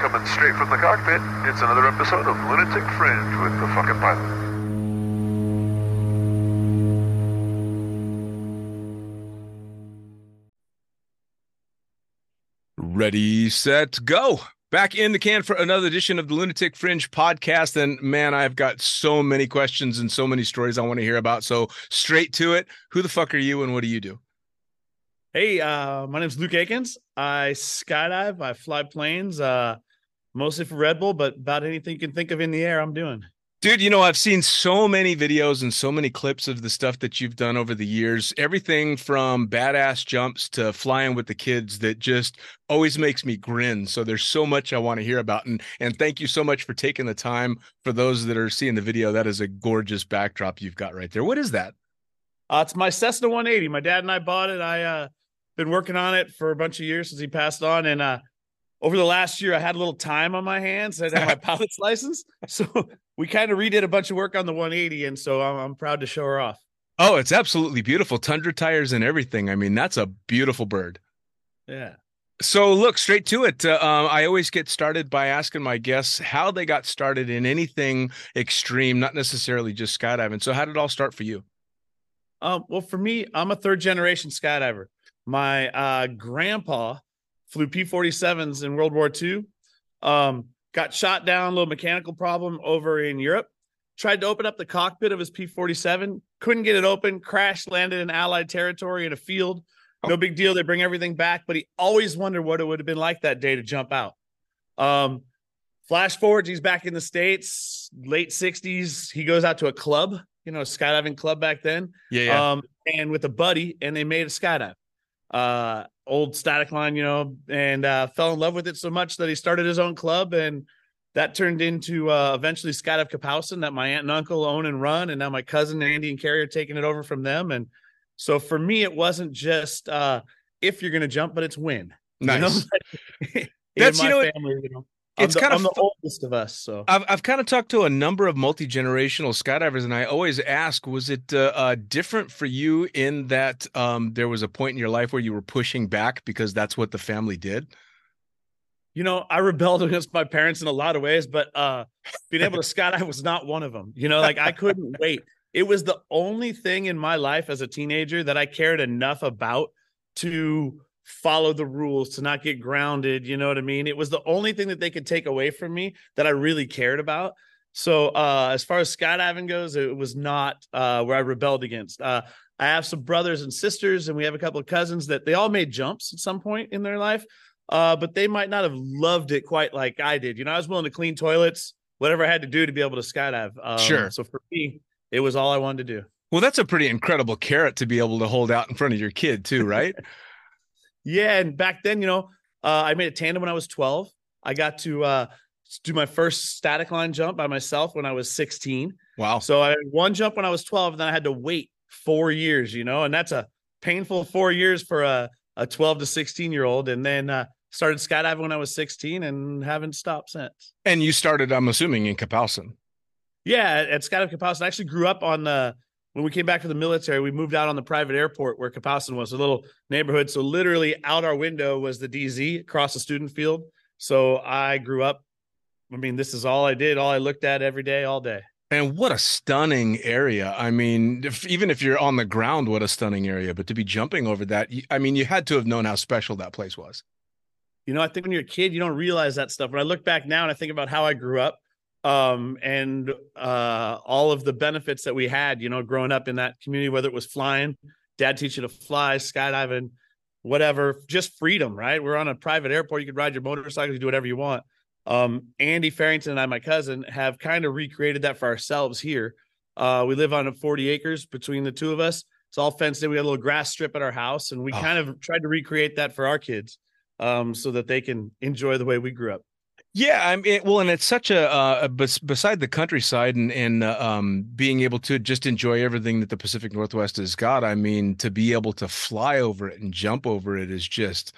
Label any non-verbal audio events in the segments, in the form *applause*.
Coming straight from the cockpit, it's another episode of Lunatic Fringe with the fucking pilot. Ready, set, go. Back in the can for another edition of the Lunatic Fringe podcast. And man, I've got so many questions and so many stories I want to hear about. So straight to it. Who the fuck are you and what do you do? Hey, uh, my name's Luke Aikins. I skydive, I fly planes, uh, mostly for Red Bull, but about anything you can think of in the air, I'm doing. Dude, you know, I've seen so many videos and so many clips of the stuff that you've done over the years. Everything from badass jumps to flying with the kids that just always makes me grin. So there's so much I want to hear about. And and thank you so much for taking the time for those that are seeing the video. That is a gorgeous backdrop you've got right there. What is that? Uh, it's my Cessna 180. My dad and I bought it. I uh been working on it for a bunch of years since he passed on. And uh over the last year, I had a little time on my hands. I had my *laughs* pilot's license. *laughs* So we kind of redid a bunch of work on the 180, and so I'm, I'm proud to show her off. Oh, it's absolutely beautiful. Tundra tires and everything. I mean, that's a beautiful bird. Yeah. So, look straight to it. Uh, um, I always get started by asking my guests how they got started in anything extreme, not necessarily just skydiving. So, how did it all start for you? Um, well, for me, I'm a third generation skydiver. My uh, grandpa flew P 47s in World War II. Um, got shot down, little mechanical problem over in Europe. Tried to open up the cockpit of his P 47, couldn't get it open, crashed, landed in Allied territory in a field. No big deal. They bring everything back, but he always wondered what it would have been like that day to jump out. Um, flash forward, he's back in the States, late 60s. He goes out to a club, you know, a skydiving club back then. Yeah. yeah. Um, and with a buddy, and they made a skydive. Uh, old static line, you know, and uh, fell in love with it so much that he started his own club and that turned into uh, eventually of Kapowsin that my aunt and uncle own and run, and now my cousin Andy and Carrie are taking it over from them. And so for me, it wasn't just uh, if you're going to jump, but it's when. you know? Nice. *laughs* That's- you know family, you know. I'm It's the- kind of I'm the fu- oldest of us, so I've I've kind of talked to a number of multi generational skydivers, and I always ask, was it uh, uh, different for you in that um, there was a point in your life where you were pushing back because that's what the family did? you know, I rebelled *laughs* against my parents in a lot of ways, but uh being able to *laughs* skydive was not one of them. You know, like I couldn't *laughs* wait. It was the only thing in my life as a teenager that I cared enough about to follow the rules, to not get grounded. You know what I mean? It was the only thing that they could take away from me that I really cared about. So uh as far as skydiving goes, it was not uh where I rebelled against. Uh I have some brothers and sisters, and we have a couple of cousins that they all made jumps at some point in their life uh, but they might not have loved it quite like I did. You know, I was willing to clean toilets, whatever I had to do to be able to skydive. Um, Sure. So for me, it was all I wanted to do. Well, that's a pretty incredible carrot to be able to hold out in front of your kid, too, right? *laughs* Yeah, and back then, you know, uh, I made a tandem when I was 12. I got to uh, do my first static line jump by myself when I was 16. wow. So I had one jump when I was 12, and then I had to wait four years, you know, and that's a painful four years for a, a 12 to 16 year old. And then uh, started skydiving when I was 16 and haven't stopped since. And you started, I'm assuming, in Kapowsin. Yeah, at, at Skydive. I actually grew up on the when we came back to the military, we moved out on the private airport where Kapowsin was, a little neighborhood. So literally out our window was the DZ across the student field. So I grew up. I mean, this is all I did, all I looked at every day, all day. And what a stunning area. I mean, if, even if you're on the ground, what a stunning area. But to be jumping over that, I mean, you had to have known how special that place was. You know, I think when you're a kid, you don't realize that stuff. When I look back now and I think about how I grew up, um, and uh, all of the benefits that we had, you know, growing up in that community, whether it was flying, dad teach you to fly, skydiving, whatever, just freedom, right? We're on a private airport. You could ride your motorcycle, you do whatever you want. Um, Andy Farrington and I, my cousin, have kind of recreated that for ourselves here. Uh, we live on 40 acres between the two of us. It's all fenced in. We got a little grass strip at our house, and we Oh. kind of tried to recreate that for our kids um, so that they can enjoy the way we grew up. Yeah, I mean, well, and it's such a uh, bes- beside the countryside and and uh, um, being able to just enjoy everything that the Pacific Northwest has got. I mean, to be able to fly over it and jump over it is just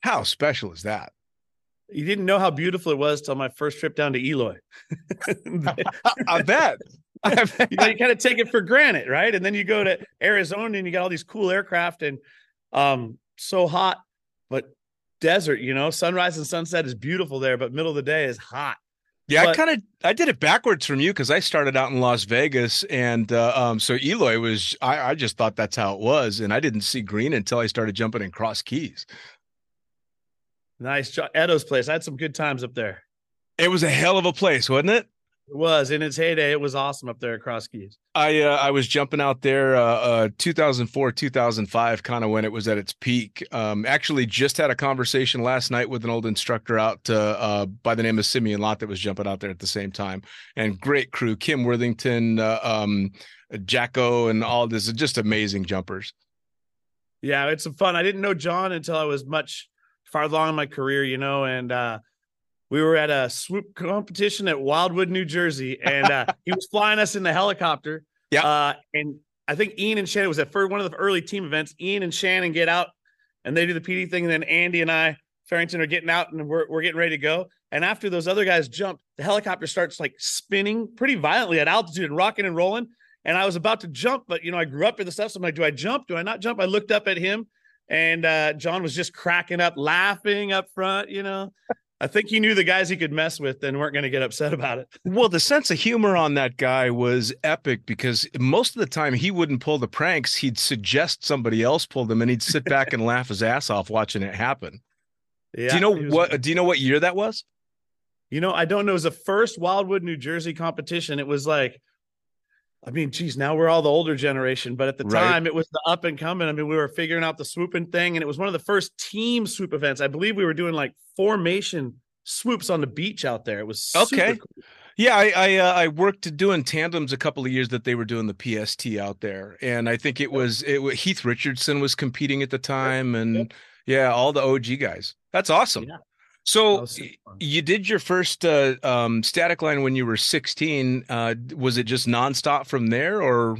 how special is that? You didn't know how beautiful it was till my first trip down to Eloy. *laughs* I bet. I *laughs* bet. know, you kind of take it for granted, right? And then you go to Arizona and you got all these cool aircraft and um, so hot, but desert. You know, sunrise and sunset is beautiful there, but middle of the day is hot. Yeah, I kind of I did it backwards from you because I started out in Las Vegas, and uh, um, so Eloy was I, I just thought that's how it was, and I didn't see green until I started jumping in Cross Keys. Nice, Edo's place. I had some good times up there. It was a hell of a place, wasn't it? It was in its heyday. It was awesome up there at Cross Keys. I uh, I was jumping out there uh, uh 2004 2005 kind of when it was at its peak. Um actually just had a conversation last night with an old instructor out uh, uh by the name of Simeon Lott that was jumping out there at the same time. And great crew, Kim Worthington, uh, um Jacko and all this just amazing jumpers. Yeah, it's some fun. I didn't know John until I was much farther along in my career, you know, and uh we were at a swoop competition at Wildwood, New Jersey, and uh *laughs* he was flying us in the helicopter. Yeah. Uh and I think Ian and Shannon was at first one of the early team events. Ian and Shannon get out and they do the PD thing, and then Andy and I, Farrington, are getting out and we're we're getting ready to go. And after those other guys jump, the helicopter starts like spinning pretty violently at altitude and rocking and rolling. And I was about to jump, but you know, I grew up in the stuff. So I'm like, do I jump? Do I not jump? I looked up at him and uh, John was just cracking up, laughing up front. You know, I think he knew the guys he could mess with and weren't going to get upset about it. *laughs* Well, the sense of humor on that guy was epic because most of the time he wouldn't pull the pranks. He'd suggest somebody else pull them and he'd sit back and laugh his ass off watching it happen. Yeah, do you know was- what do you know what year that was? You know, I don't know. It was the first Wildwood, New Jersey competition. It was like, I mean, geez, now we're all the older generation, but at the Right. time it was the up and coming. I mean, we were figuring out the swooping thing, and it was one of the first team swoop events. I believe we were doing like formation swoops on the beach out there. It was super Okay. cool. Yeah, I I, uh, I worked doing tandems a couple of years that they were doing the PST out there, and I think it was it Heath Richardson was competing at the time, and yeah, all the OG guys. That's awesome. Yeah. So That was super fun. you did your first uh, um, static line when you were 16. Uh, was it just nonstop from there, or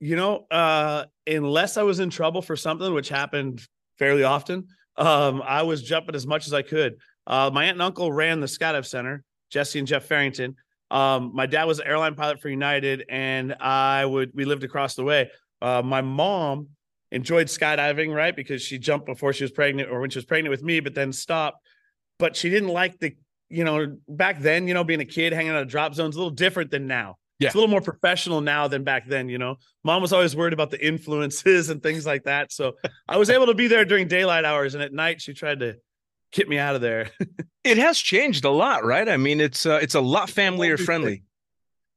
you know, uh, unless I was in trouble for something, which happened fairly often, um, I was jumping as much as I could. Uh, my aunt and uncle ran the skydive center, Jesse and Jeff Farrington. Um, my dad was an airline pilot for United, and I would we lived across the way. Uh, my mom enjoyed skydiving, right? Because she jumped before she was pregnant or when she was pregnant with me, but then stopped. But she didn't like the, you know, back then, you know, being a kid hanging out of drop zones, a little different than now. Yeah. It's a little more professional now than back then, you know. Mom was always worried about the influences *laughs* and things like that. So I was able to be there during daylight hours, and at night she tried to get me out of there. *laughs* it has changed a lot, right? I mean, it's uh, it's a lot thing. friendly.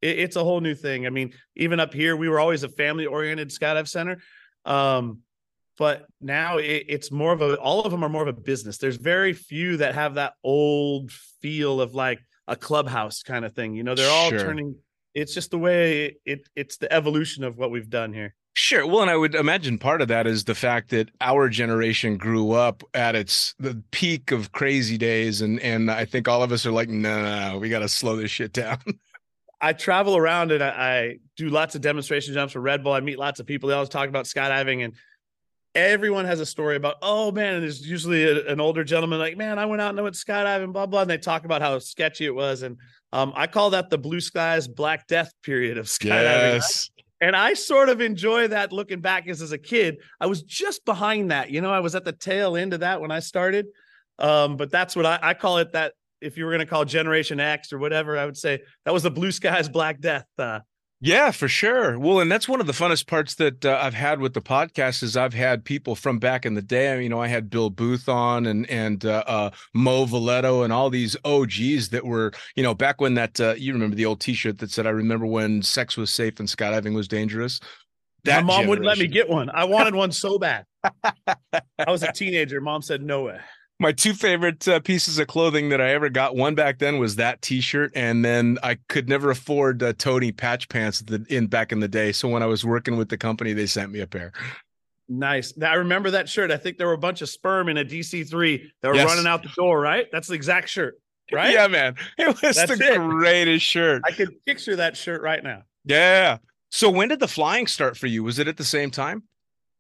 it, it's a whole new thing. I mean, even up here, we were always a family oriented skydive center. Um, but now it, it's more of a, all of them are more of a business. There's very few that have that old feel of like a clubhouse kind of thing. You know, they're all Sure. turning, it's just the way it, it's the evolution of what we've done here. Sure. Well, and I would imagine part of that is the fact that our generation grew up at its the peak of crazy days, and and I think all of us are like, no, no, no we got to slow this shit down. *laughs* I travel around and I, I do lots of demonstration jumps for Red Bull. I meet lots of people. They always talk about skydiving, and everyone has a story about, oh man, and there's usually a- an older gentleman like, man, I went out and I went skydiving, blah blah, and they talk about how sketchy it was, and um, I call that the blue skies, black death period of skydiving. Yes. And I sort of enjoy that looking back as as a kid. I was just behind that, you know, I was at the tail end of that when I started. Um, but that's what I, I call it that if you were going to call Generation X or whatever, I would say that was the blue skies, black death. Uh, Yeah, for sure. Well, and that's one of the funnest parts that uh, I've had with the podcast is I've had people from back in the day. You know, I had Bill Booth on and and uh, uh, Mo Valetto and all these OGs that were, you know, back when that uh, you remember the old T-shirt that said, "I remember when sex was safe and skydiving was dangerous." That my mom wouldn't let me get one. I wanted one so bad. *laughs* I was a teenager. Mom said, no way. My two favorite uh, pieces of clothing that I ever got. One back then was that T-shirt, and then I could never afford uh, Tony patch pants the, in back in the day. So when I was working with the company, they sent me a pair. Nice. Now, I remember that shirt. I think there were a bunch of sperm in a DC3 that were Yes. running out the door, right? That's the exact shirt, right? Yeah, man, it was That's the it. greatest shirt. I could picture that shirt right now. Yeah. So when did the flying start for you? Was it at the same time?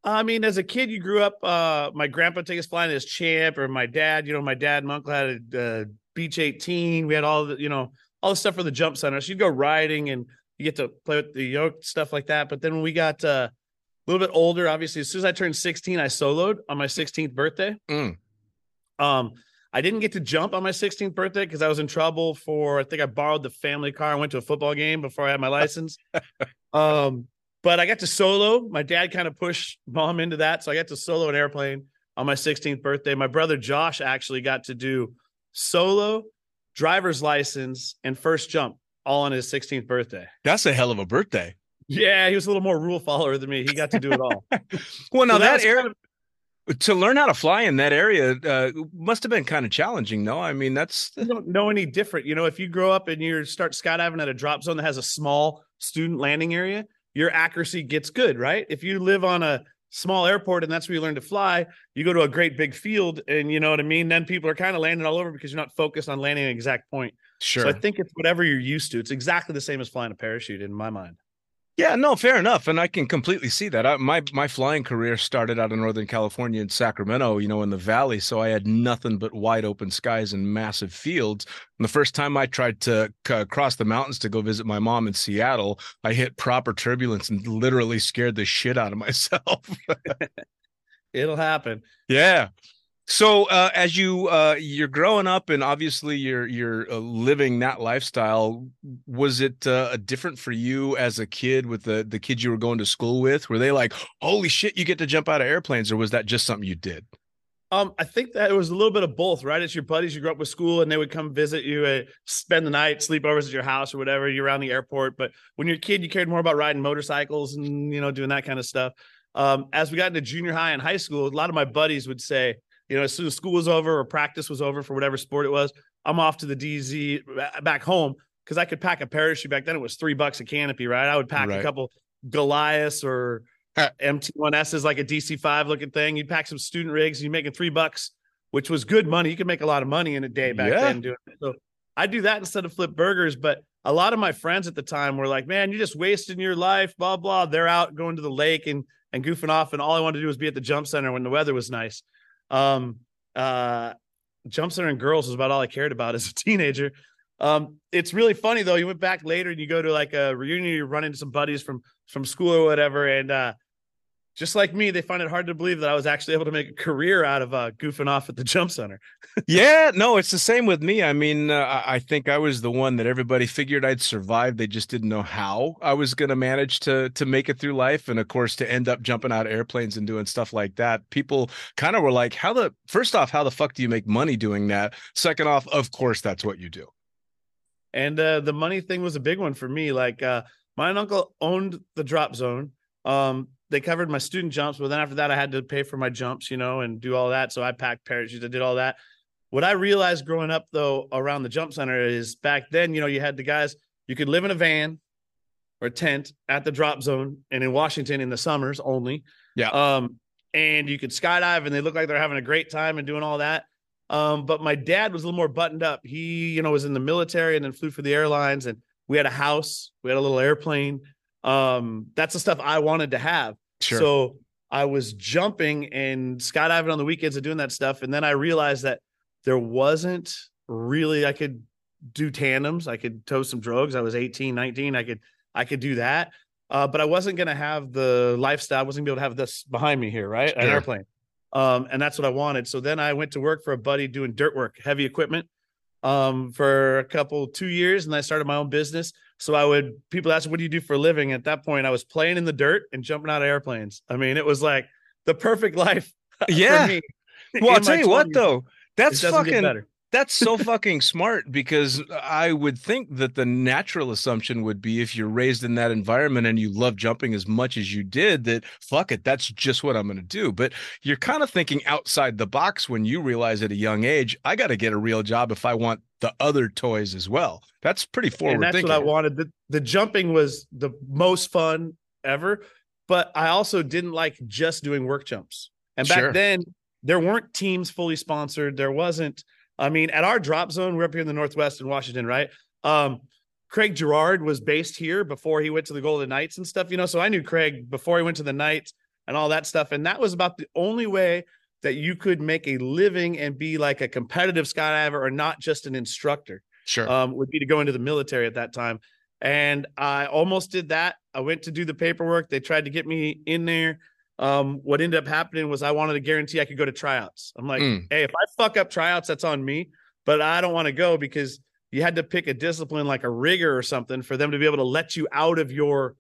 I mean, as a kid, you grew up. Uh, my grandpa took us flying as champ, or my dad. You know, my dad and uncle had a uh, Beech 18. We had all the, you know, all the stuff for the jump center. So you'd go riding, and you get to play with the yoke stuff like that. But then when we got uh, a little bit older, obviously, as soon as I turned 16, I soloed on my 16th birthday. Mm. Um, I didn't get to jump on my 16th birthday because I was in trouble for. I think I borrowed the family car. I went to a football game before I had my license. *laughs* um, but I got to solo. My dad kind of pushed mom into that, so I got to solo an airplane on my 16th birthday. My brother Josh actually got to do solo, driver's license, and first jump all on his 16th birthday. That's a hell of a birthday. Yeah, he was a little more rule follower than me. He got to do it all. *laughs* Well, now So that area kind of- to learn how to fly in that area uh, must have been kind of challenging. No, I mean that's you don't know any different. You know, if you grow up and you start skydiving at a drop zone that has a small student landing area, your accuracy gets good, right? If you live on a small airport and that's where you learn to fly, you go to a great big field and you know what I mean, then people are kind of landing all over because you're not focused on landing an exact point. sure. So I think it's whatever you're used to. It's exactly the same as flying a parachute in my mind. Yeah, no, fair enough, and I can completely see that. I, my my flying career started out in Northern California in Sacramento, you know, in the valley, so I had nothing but wide open skies and massive fields. And the first time I tried to c- cross the mountains to go visit my mom in Seattle, I hit proper turbulence and literally scared the shit out of *laughs* myself. *laughs* It'll happen. Yeah. So uh, as you uh, you're growing up and obviously you're you're uh, living that lifestyle, was it uh, different for you as a kid with the the kids you were going to school with? Were they like, "Holy shit, you get to jump out of airplanes," or was that just something you did? Um, I think that it was a little bit of both, right? It's your buddies you grew up with school and they would come visit you, uh, spend the night, sleepovers at your house or whatever. You're around the airport, but when you're a kid, you cared more about riding motorcycles and you know doing that kind of stuff. Um, as we got into junior high and high school, a lot of my buddies would say, you know, as soon as school was over or practice was over for whatever sport it was, I'm off to the DZ back home because I could pack a parachute back then. It was three bucks a canopy, right? I would pack Right. a couple Goliaths or MT1S is like a DC5 looking thing. You'd pack some student rigs, you're making three bucks which was good money. You could make a lot of money in a day back Yeah. then doing it. So I do that instead of flip burgers. But a lot of my friends at the time were like, "Man, you're just wasting your life." Blah blah. They're out going to the lake and and goofing off, and all I wanted to do was be at the jump center when the weather was nice. Um, uh, jump and girls was about all I cared about *laughs* as a teenager. Um, it's really funny though. You went back later and you go to like a reunion, you run into some buddies from from school or whatever, and uh, just like me, they find it hard to believe that I was actually able to make a career out of uh, goofing off at the jump center. *laughs* yeah, no, it's the same with me. I mean, uh, I think I was the one that everybody figured I'd survive. They just didn't know how I was going to manage to to make it through life, and of course, to end up jumping out of airplanes and doing stuff like that. People kind of were like, "How the first off, how the fuck do you make money doing that?" Second off, of course, that's what you do. And uh, the money thing was a big one for me. Like uh, my uncle owned the drop zone. Um, they covered my student jumps, but then after that, I had to pay for my jumps, you know, and do all that. So I packed parachutes, I did all that. What I realized growing up though around the jump center is back then, you know, you had the guys you could live in a van or a tent at the drop zone and in Washington in the summers only. Yeah. Um, and you could skydive and they look like they're having a great time and doing all that. Um, but my dad was a little more buttoned up. He, you know, was in the military and then flew for the airlines and we had a house, we had a little airplane. Um, that's the stuff I wanted to have. Sure. So I was jumping and skydiving on the weekends and doing that stuff. And then I realized that there wasn't really, I could do tandems. I could tow some drugs. I was 18, 19. I could, I could do that. Uh, but I wasn't going to have the lifestyle. I wasn't gonna be able to have this behind me here, right? An airplane. Um, and that's what I wanted. So then I went to work for a buddy doing dirt work, heavy equipment, um, for a couple, two years. And I started my own business. So I would, people ask, what do you do for a living? At that point, I was playing in the dirt and jumping out of airplanes. I mean, it was like the perfect *laughs* life. Yeah. For me well, *laughs* I'll tell you what though, that's fucking better. That's so fucking smart because I would think that the natural assumption would be if you're raised in that environment and you love jumping as much as you did, that fuck it, that's just what I'm going to do. But you're kind of thinking outside the box when you realize at a young age, I got to get a real job if I want the other toys as well. That's pretty forward and that's thinking. what I wanted. The, the jumping was the most fun ever, but I also didn't like just doing work jumps. And back Sure. then, there weren't teams fully sponsored. There wasn't. I mean, at our drop zone, we're up here in the Northwest in Washington, right? Um, Craig Girard was based here before he went to the Golden Knights and stuff, you know. So I knew Craig before he went to the Knights and all that stuff. And that was about the only way that you could make a living and be like a competitive skydiver or not just an instructor Sure. um, would be to go into the military at that time. And I almost did that. I went to do the paperwork. They tried to get me in there. Um, what ended up happening was I wanted to guarantee I could go to tryouts. I'm like, Mm. hey, if I fuck up tryouts, that's on me. But I don't want to go because you had to pick a discipline like a rigger or something for them to be able to let you out of your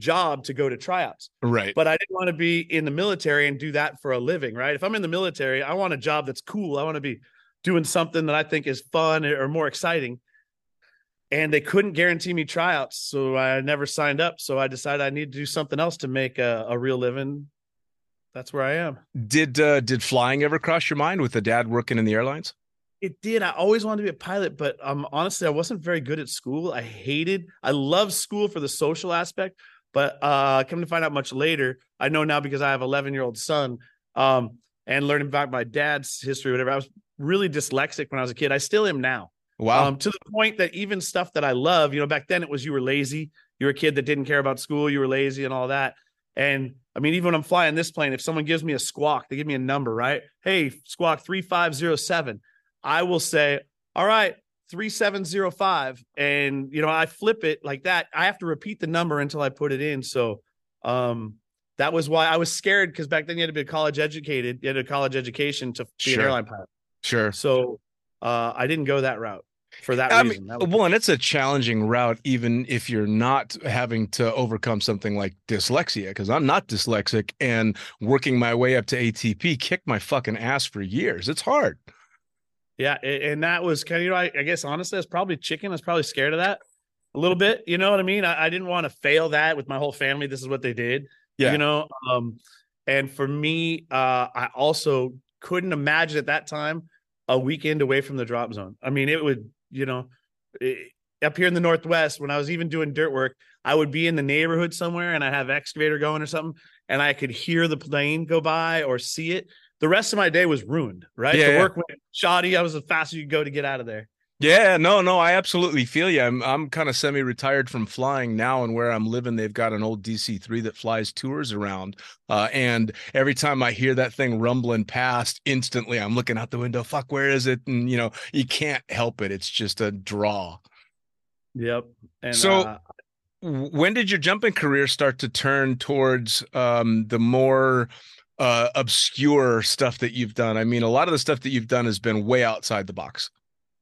job to go to tryouts. right. But I didn't want to be in the military and do that for a living, right? If I'm in the military, I want a job that's cool. I want to be doing something that I think is fun or more exciting. And they couldn't guarantee me tryouts, so I never signed up. So I decided I need to do something else to make a, a real living. That's where I am. did uh, did flying ever cross your mind with the dad working in the airlines? It did. I always wanted to be a pilot, but um, honestly, I wasn't very good at school. I hated. I love school for the social aspect, but uh, come to find out much later, I know now because I have 11 year old son, um, and learning about my dad's history, whatever. I was really dyslexic when I was a kid. I still am now. Wow. Um, to the point that even stuff that I love, you know, back then it was you were lazy, you were a kid that didn't care about school, you were lazy and all that. And I mean, even when I'm flying this plane, if someone gives me a squawk, they give me a number, right? Hey, squawk 3507. I will say, all right, 3705. And, you know, I flip it like that. I have to repeat the number until I put it in. So, um, that was why I was scared because back then you had to be college educated, you had a college education to be Sure. an airline pilot. sure. So, uh, I didn't go that route for that I reason. mean, That was- well, and it's a challenging route, even if you're not having to overcome something like dyslexia, because I'm not dyslexic and working my way up to ATP kicked my fucking ass for years. It's hard. Yeah, and that was kind of, you know, I, I guess honestly, I was probably chicken. I was probably scared of that a little bit. You know what I mean? I, I didn't want to fail that with my whole family. This is what they did. Yeah. You know, um, and for me, uh, I also couldn't imagine at that time a weekend away from the drop zone. I mean, it would, you know, it, up here in the Northwest, when I was even doing dirt work, I would be in the neighborhood somewhere and I'd have excavator going or something, and I could hear the plane go by or see it. the rest of my day was ruined. Right, Yeah, the yeah. work went shoddy. I was as fast as you could go to get out of there. Yeah, no, no, I absolutely feel you. I'm I'm kind of semi-retired from flying now, and where I'm living, they've got an old DC-3 that flies tours around. Uh, and every time I hear that thing rumbling past, instantly I'm looking out the window. Fuck, where is it? And you know, you can't help it. It's just a draw. Yep. And So- uh, When did your jumping career start to turn towards um, the more uh, obscure stuff that you've done? I mean, a lot of the stuff that you've done has been way outside the box.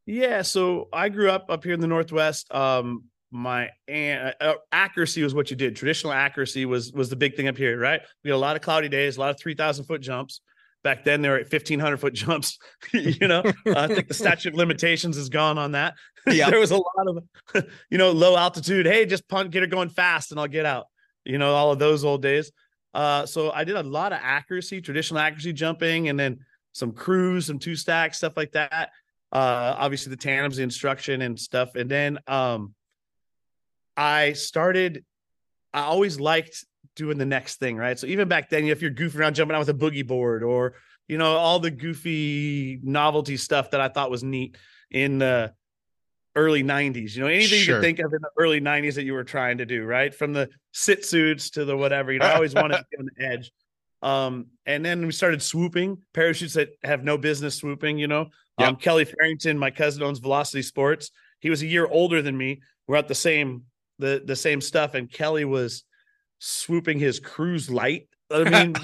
Yeah, so I grew up up here in the Northwest. Um, my and uh, accuracy was what you did. Traditional accuracy was was the big thing up here, right? We had a lot of cloudy days, a lot of three thousand foot jumps. Back then, they were at fifteen hundred foot jumps. *laughs* you know, I think the statute of limitations is gone on that. *laughs* Yeah. there was a lot of, *laughs* you know, low altitude. Hey, just punt, get her going fast, and I'll get out. You know, all of those old days. Uh, so I did a lot of accuracy, traditional accuracy jumping, and then some cruise, some two stacks, stuff like that uh obviously the tandems the instruction and stuff. And then um i started i always liked doing the next thing right? So even back then if you're goofing around jumping out with a boogie board or you know all the goofy novelty stuff that i thought was neat in the early 90s you know anything you could think of in the early 90s that you were trying to do right? From the sit suits to the whatever you know i always wanted to be on the edge. Um and then we started swooping. Parachutes that have no business swooping you know Yep. um, Kelly Farrington, my cousin owns Velocity Sports. He was a year older than me. We're at the same the the same stuff, and Kelly was swooping his cruise light. I *laughs* mean,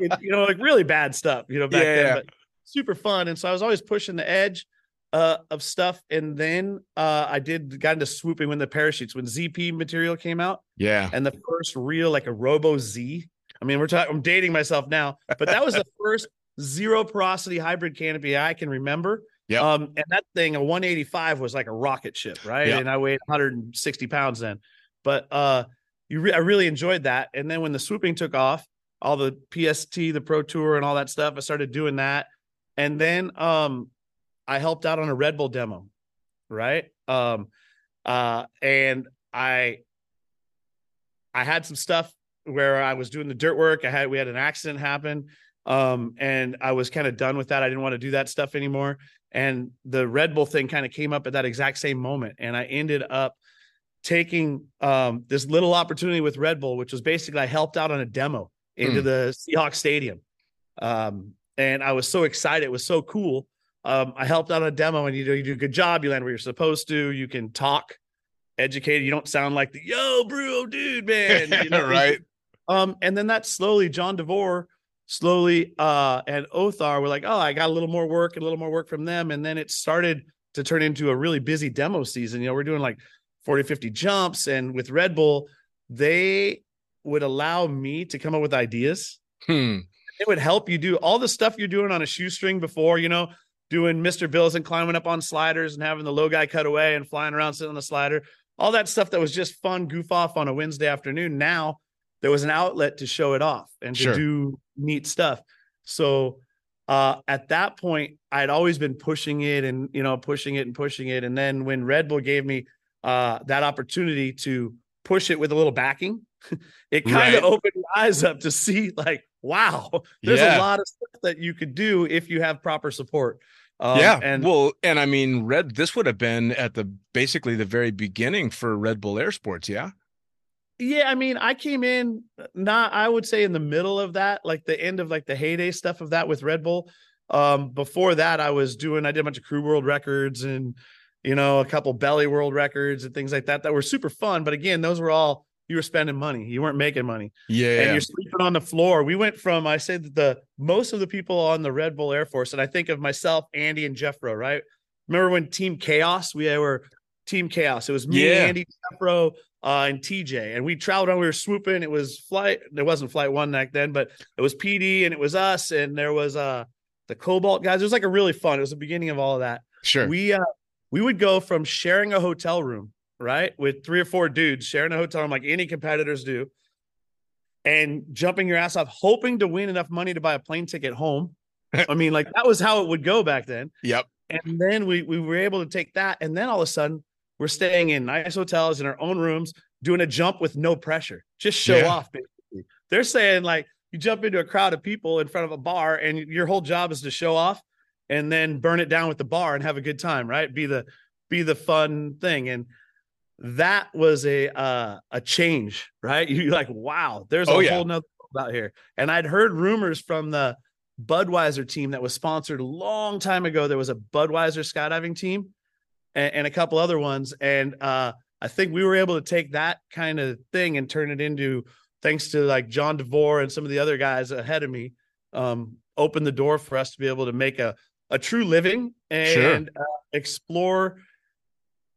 it- you know, like really bad stuff, you know, back Yeah. then, but super fun. And so I was always pushing the edge uh, of stuff. And then uh, I did got into swooping when the parachutes, when ZP material came out, Yeah. and the first real like a Robo Z. I mean, we're talking. I'm dating myself now, but that was the *laughs* first zero porosity hybrid canopy I can remember. Yeah. Um, and that thing, a 185 was like a rocket ship, right? Yep. And I weighed 160 pounds then. But uh, you, re- I really enjoyed that. And then when the swooping took off, all the PST, the Pro Tour, and all that stuff, I started doing that. And then um, I helped out on a Red Bull demo, right? Um, uh, and I I had some stuff where I was doing the dirt work. I had we had an accident happen. Um, and I was kind of done with that. I didn't want to do that stuff anymore. And the Red Bull thing kind of came up at that exact same moment. And I ended up taking um this little opportunity with Red Bull, which was basically I helped out on a demo into Hmm. the Seahawks Stadium. Um, and I was so excited. It was so cool. Um, I helped out on a demo, and you do you do a good job. You land where you're supposed to. You can talk, educated. You don't sound like the yo, bro, dude, man. *laughs* You know, right. um, and then that slowly, Jon DeVore slowly uh and Othar were like, oh, I got a little more work and a little more work from them. And then it started to turn into a really busy demo season. You know, we're doing like 40, 50 jumps. And with Red Bull, they would allow me to come up with ideas. Hmm. It would help you do all the stuff you're doing on a shoestring before, you know, doing Mr. Bills and climbing up on sliders and having the low guy cut away and flying around sitting on the slider. All that stuff that was just fun, goof off on a Wednesday afternoon. Now there was an outlet to show it off and to Sure. do neat stuff. So uh, at that point, I'd always been pushing it and you know pushing it and pushing it. And then when Red Bull gave me uh, that opportunity to push it with a little backing, *laughs* it kind Right. of opened my eyes up to see like, wow, there's Yeah. a lot of stuff that you could do if you have proper support. Um, yeah. and well, and I mean, Red. This would have been at the basically the very beginning for Red Bull Air Sports. Yeah. Yeah, I mean, I came in not I would say in the middle of that, like the end of like the heyday stuff of that with Red Bull. Um, before that, I was doing I did a bunch of crew world records and you know a couple belly world records and things like that that were super fun. But again, those were all you were spending money, you weren't making money, yeah and you're sleeping on the floor. We went from I say that the most of the people on the Red Bull Air Force, and I think of myself, Andy, and Jeffro, right? Remember when Team Chaos? We were Team Chaos. It was me, Yeah. Andy, Jeffro, uh, and TJ, and we traveled on. We were swooping. It was flight. There wasn't flight one back then, but it was PD, and it was us, and there was uh the Cobalt guys. It was like a really fun. It was the beginning of all of that. Sure. We uh we would go from sharing a hotel room, right, with three or four dudes sharing a hotel room like any competitors do, and jumping your ass off, hoping to win enough money to buy a plane ticket home. *laughs* I mean, like that was how it would go back then. yep. And then we we were able to take that, and then all of a sudden we're staying in nice hotels in our own rooms, doing a jump with no pressure, just show Yeah. off. Basically, they're saying like you jump into a crowd of people in front of a bar, and your whole job is to show off and then burn it down with the bar and have a good time, right? Be the be the fun thing. And that was a uh, a change, right? *laughs* You're like, wow, there's a Oh, yeah. whole nother world out here. And I'd heard rumors from the Budweiser team that was sponsored a long time ago. There was a Budweiser skydiving team and, and a couple other ones. And uh, I think we were able to take that kind of thing and turn it into, thanks to like Jon DeVore and some of the other guys ahead of me, um, open the door for us to be able to make a, a true living and uh, explore,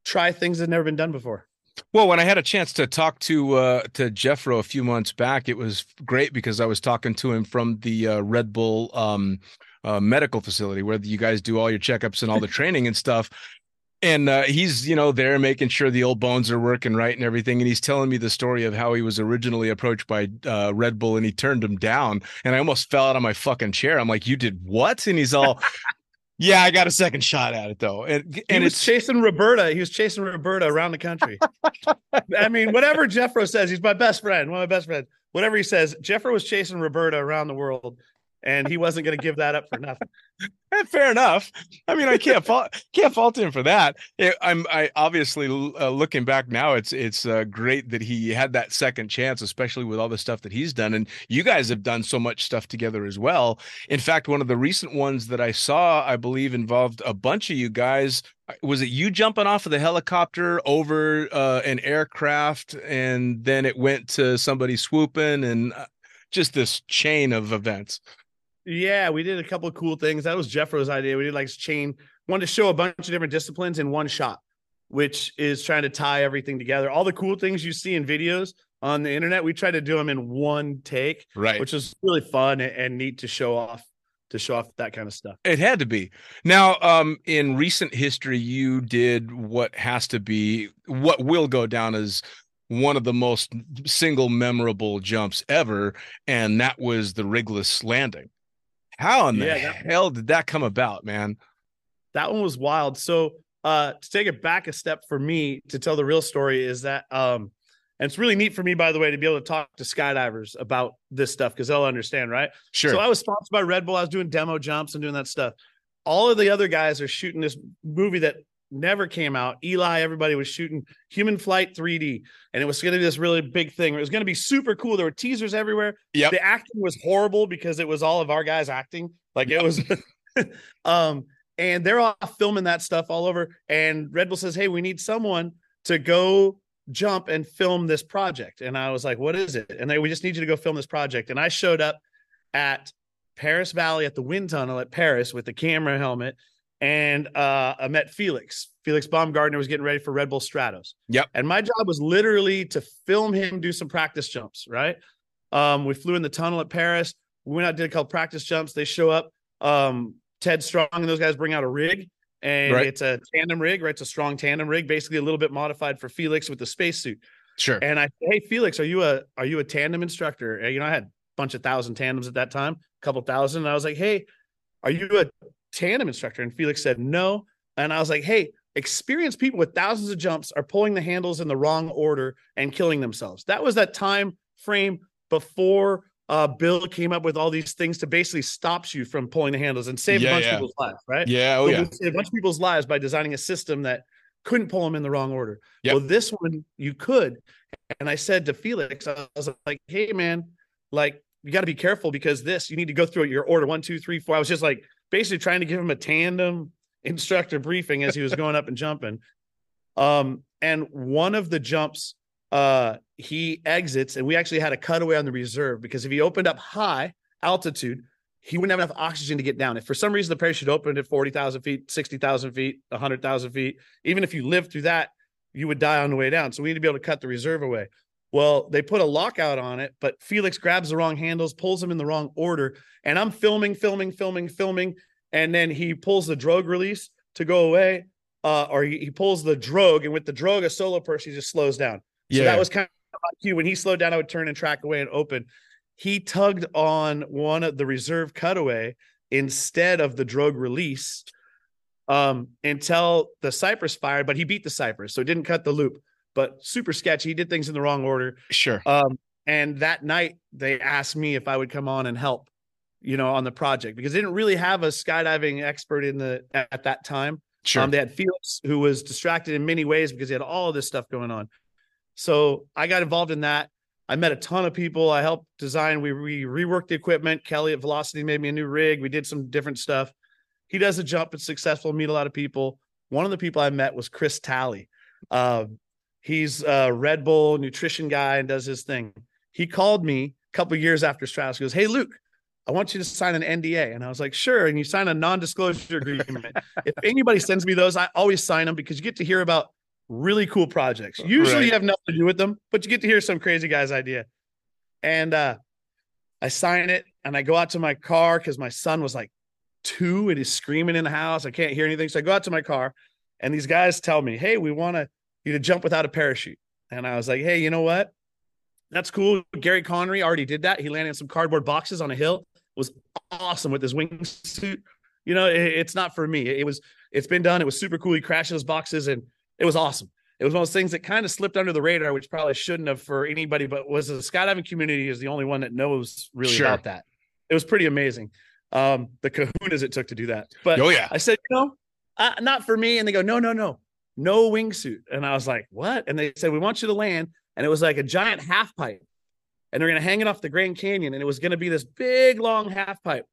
try things that have never been done before. Well, when I had a chance to talk to uh, to Jeffro a few months back, it was great because I was talking to him from the uh, Red Bull um, uh, medical facility where you guys do all your checkups and all the training and stuff. And uh, he's, you know, there making sure the old bones are working right and everything. And he's telling me the story of how he was originally approached by uh, Red Bull and he turned him down. And I almost fell out of my fucking chair. I'm like, "You did what?" And he's all, *laughs* "Yeah, I got a second shot at it though." And and was it's chasing Roberta. He was chasing Roberta around the country. *laughs* I mean, whatever Jeffro says, he's my best friend, one of my best friends. Whatever he says, Jeffro was chasing Roberta around the world, and he wasn't going to give that up for nothing. *laughs* Eh, fair enough. I mean, I can't fault can't fault him for that. I'm I obviously uh, looking back now, it's it's uh, great that he had that second chance, especially with all the stuff that he's done, and you guys have done so much stuff together as well. In fact, one of the recent ones that I saw, I believe, involved a bunch of you guys. Was it you jumping off of the helicopter over uh, an aircraft, and then it went to somebody swooping, and uh, just this chain of events. Yeah, we did a couple of cool things. That was Jeffro's idea. We did like chain, wanted to show a bunch of different disciplines in one shot, which is trying to tie everything together. All the cool things you see in videos on the internet, we tried to do them in one take, Right. which was really fun and- and neat to show off, to show off that kind of stuff. It had to be. Now, um, in recent history, you did what has to be what will go down as one of the most single memorable jumps ever, and that was the rigless landing. How in the that- hell did that come about, man? that one was wild. So uh to take it back a step for me to tell the real story is that um and it's really neat for me by the way to be able to talk to skydivers about this stuff because they'll understand, right? Sure. So I was sponsored by Red Bull. I was doing demo jumps and doing that stuff. All of the other guys are shooting this movie that never came out. Eli, everybody was shooting Human Flight 3D, and it was going to be this really big thing. It was going to be super cool. There were teasers everywhere. Yeah, The acting was horrible because it was all of our guys acting. Like it was, *laughs* um, and they're all filming that stuff all over. And Red Bull says, "Hey, we need someone to go." jump and film this project and i was like what is it and they we just need you to go film this project and i showed up at Perris Valley at the wind tunnel at Perris with the camera helmet. And uh, I met Felix. Felix Baumgartner was getting ready for Red Bull Stratos. Yep. And my job was literally to film him do some practice jumps, right? Um, we flew in the tunnel at Perris. We went out, did a couple practice jumps. They show up. Um, Ted Strong and those guys bring out a rig. And Right. it's a tandem rig, right? It's a strong tandem rig, basically a little bit modified for Felix with the spacesuit. sure. And I said, hey Felix, are you a are you a tandem instructor? You know, I had a bunch of thousand tandems at that time, a couple thousand. And I was like, hey, are you a tandem instructor? And Felix said no. And I was like, hey, experienced people with thousands of jumps are pulling the handles in the wrong order and killing themselves. That was that time frame before uh, Bill came up with all these things to basically stops you from pulling the handles and save Yeah, a bunch yeah. of people's lives, right? yeah. Oh yeah. we saved a bunch of people's lives by designing a system that couldn't pull them in the wrong order. Yep. Well, this one you could. And I said to Felix, I was like, hey, man, like, you got to be careful because this, you need to go through your order one, two, three, four. I was just like basically trying to give him a tandem instructor briefing as he was going up and jumping. Um, and one of the jumps, uh, he exits, and we actually had a cutaway on the reserve because if he opened up high altitude, he wouldn't have enough oxygen to get down. If for some reason the parachute opened at 40,000 feet, 60,000 feet, 100,000 feet, even if you lived through that, you would die on the way down. So we need to be able to cut the reserve away. Well, they put a lockout on it, but Felix grabs the wrong handles, pulls them in the wrong order. And I'm filming, filming, filming, filming. And then he pulls the drogue release to go away, uh, or he, he pulls the drogue. And with the drogue, a solo person, just slows down. Yeah. So that was kind of my cue. When he slowed down, I would turn and track away and open. He tugged on one of the reserve cutaway instead of the drogue release um, until the Cypres fired, but he beat the Cypres. So it didn't cut the loop, but super sketchy. He did things in the wrong order. Sure. Um, and that night they asked me if I would come on and help, you know, on the project because they didn't really have a skydiving expert in the at that time. Sure. Um, they had Felix, who was distracted in many ways because he had all of this stuff going on. So I got involved in that. I met a ton of people. I helped design. We, we reworked the equipment. Kelly at Velocity made me a new rig. We did some different stuff. He does a jump. It's successful. Meet a lot of people. One of the people I met was Chris Talley. Uh, he's a Red Bull nutrition guy and does his thing. He called me a couple years after Stratos. He goes, "Hey Luke, I want you to sign an NDA. And I was like, sure. And you sign a non-disclosure agreement. if anybody sends me those, I always sign them because you get to hear about really cool projects. Usually Right. you have nothing to do with them, but you get to hear some crazy guy's idea. And uh I sign it and I go out to my car because my son was like two and he's screaming in the house. I can't hear anything. So I go out to my car and these guys tell me, Hey, we want to you to jump without a parachute. And I was like, Hey, you know what? That's cool. Gary Connery already did that. He landed in some cardboard boxes on a hill. It was awesome with his wingsuit. You know, it- it's not for me. It was. It's been done. It was super cool. He crashed those boxes, and it was awesome. It was one of those things that kind of slipped under the radar, which probably shouldn't have for anybody. But was the skydiving community is the only one that knows really Sure. about that. It was pretty amazing. Um, the kahunas it took to do that. But Oh, yeah. I said, you know, uh, not for me. And they go, no, no, no, no wingsuit. And I was like, what? And they said, we want you to land. And it was like a giant half pipe. And they're going to hang it off the Grand Canyon. And it was going to be this big, long half pipe.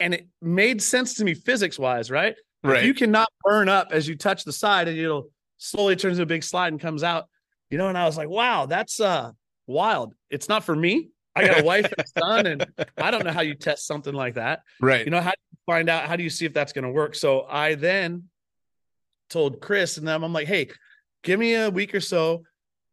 And it made sense to me physics wise, right? Right. If you cannot burn up as you touch the side and it'll slowly turn into a big slide and comes out, you know, and I was like, wow, that's uh wild. It's not for me. I got a *laughs* wife and a son, and I don't know how you test something like that right. you know how do you find out how do you see if that's going to work so i then told chris and them i'm like hey give me a week or so.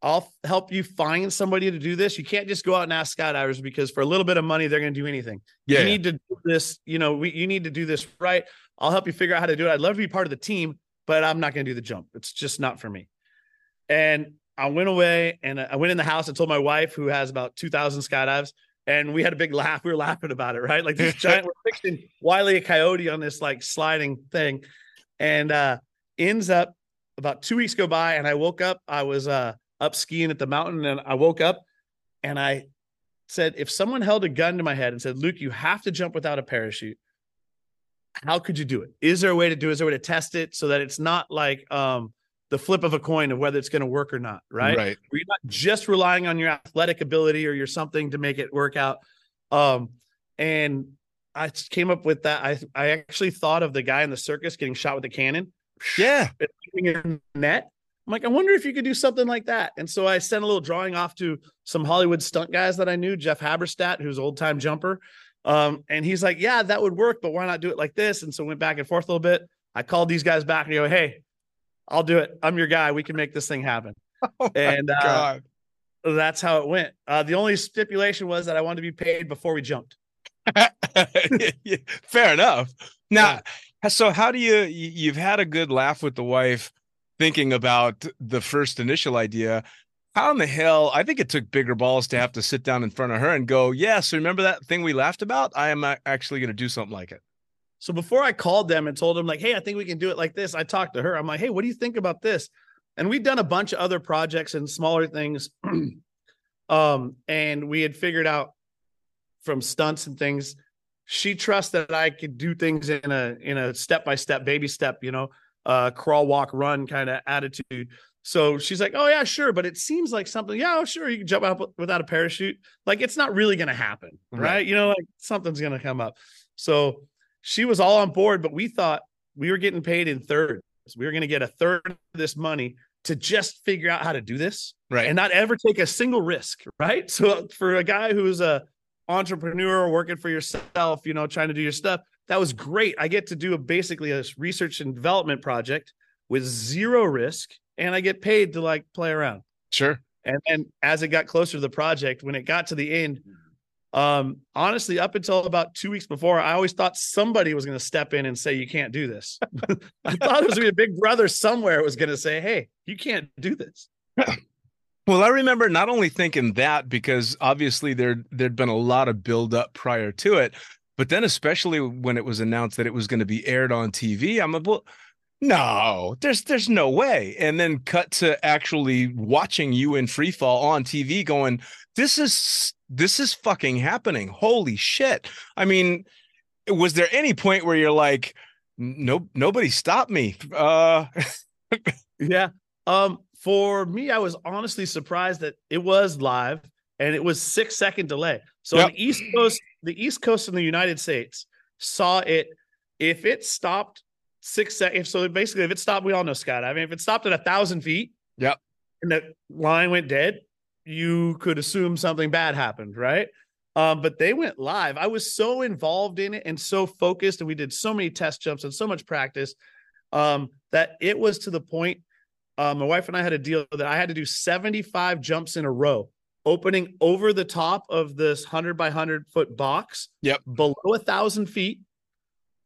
I'll help you find somebody to do this. You can't just go out and ask skydivers because for a little bit of money they're going to do anything. Yeah. you need to do this you know we, you need to do this right. I'll help you figure out how to do it. I'd love to be part of the team but i'm not going to do the jump. It's just not for me. And i went away and i went in the house and told my wife who has about 2000 skydives and we had a big laugh. We were laughing about it right? Like this *laughs* giant we're fixing wiley a coyote on this like sliding thing. And uh ends up about two weeks go by and i woke up i was uh up skiing at the mountain and i woke up and i said if someone held a gun to my head and said luke you have to jump without a parachute how could you do it is there a way to do it is there a way to test it so that it's not like um the flip of a coin of whether it's going to work or not right Right. where you're not just relying on your athletic ability or your something to make it work out. Um, and I came up with that. I I actually thought of the guy in the circus getting shot with a cannon Yeah. *laughs* net. I'm like, I wonder if you could do something like that. And so I sent a little drawing off to some Hollywood stunt guys that I knew, Jeff Habberstad, who's old time jumper. Um, and he's like, Yeah, that would work, but why not do it like this? And so went back and forth a little bit. I called these guys back and go, Hey, I'll do it. I'm your guy. We can make this thing happen. *laughs* and uh, that's how it went. Uh, the only stipulation was that I wanted to be paid before we jumped. *laughs* Fair enough. Now, so how do you, you you've had a good laugh with the wife thinking about the first initial idea. How in the hell? I think it took bigger balls to have to sit down in front of her and go, "Yes, remember that thing we laughed about? I am actually going to do something like it." So before I called them and told them like, "Hey, I think we can do it like this," I talked to her. I'm like, "Hey, what do you think about this?" And we'd done a bunch of other projects and smaller things, *clears throat* um, and we had figured out from stunts and things. She trusts that I could do things in a in a step by step, baby step, you know, uh, crawl, walk, run kind of attitude. So she's like, "Oh yeah, sure," but it seems like something. Yeah, oh, sure, you can jump out without a parachute. Like it's not really going to happen, right? Right. You know, like something's going to come up. So she was all on board, but we thought we were getting paid in thirds. We were going to get a third of this money to just figure out how to do this Right. and not ever take a single risk, right? So for a guy who's a entrepreneur working for yourself, you know, trying to do your stuff, that was great. I get to do a basically a research and development project with zero risk and I get paid to like play around. sure. And then as it got closer to the project, when it got to the end, um, honestly, up until about two weeks before, I always thought somebody was going to step in and say, You can't do this. *laughs* I thought it was going to be a big brother somewhere was going to say, Hey, you can't do this. *laughs* Well, I remember not only thinking that because obviously there there'd been a lot of build up prior to it, but then especially when it was announced that it was going to be aired on TV, I'm a well, No, there's there's no way. And then cut to actually watching you in free fall on TV going, this is this is fucking happening. Holy shit. I mean, was there any point where you're like, no nobody stopped me? Uh *laughs* Yeah. Um, for me, I was honestly surprised that it was live and it was six second delay. So Yep. the East Coast, the East Coast in the United States saw it. If it stopped six seconds, so basically, if it stopped, we all know skydiving. Mean, if it stopped at a thousand feet, Yep. and the line went dead, you could assume something bad happened, right? Um, but they went live. I was so involved in it and so focused, and we did so many test jumps and so much practice um, that it was to the point. Uh, my wife and I had a deal that I had to do 75 jumps in a row, opening over the top of this 100 by 100 foot box. Yep. Below a thousand feet,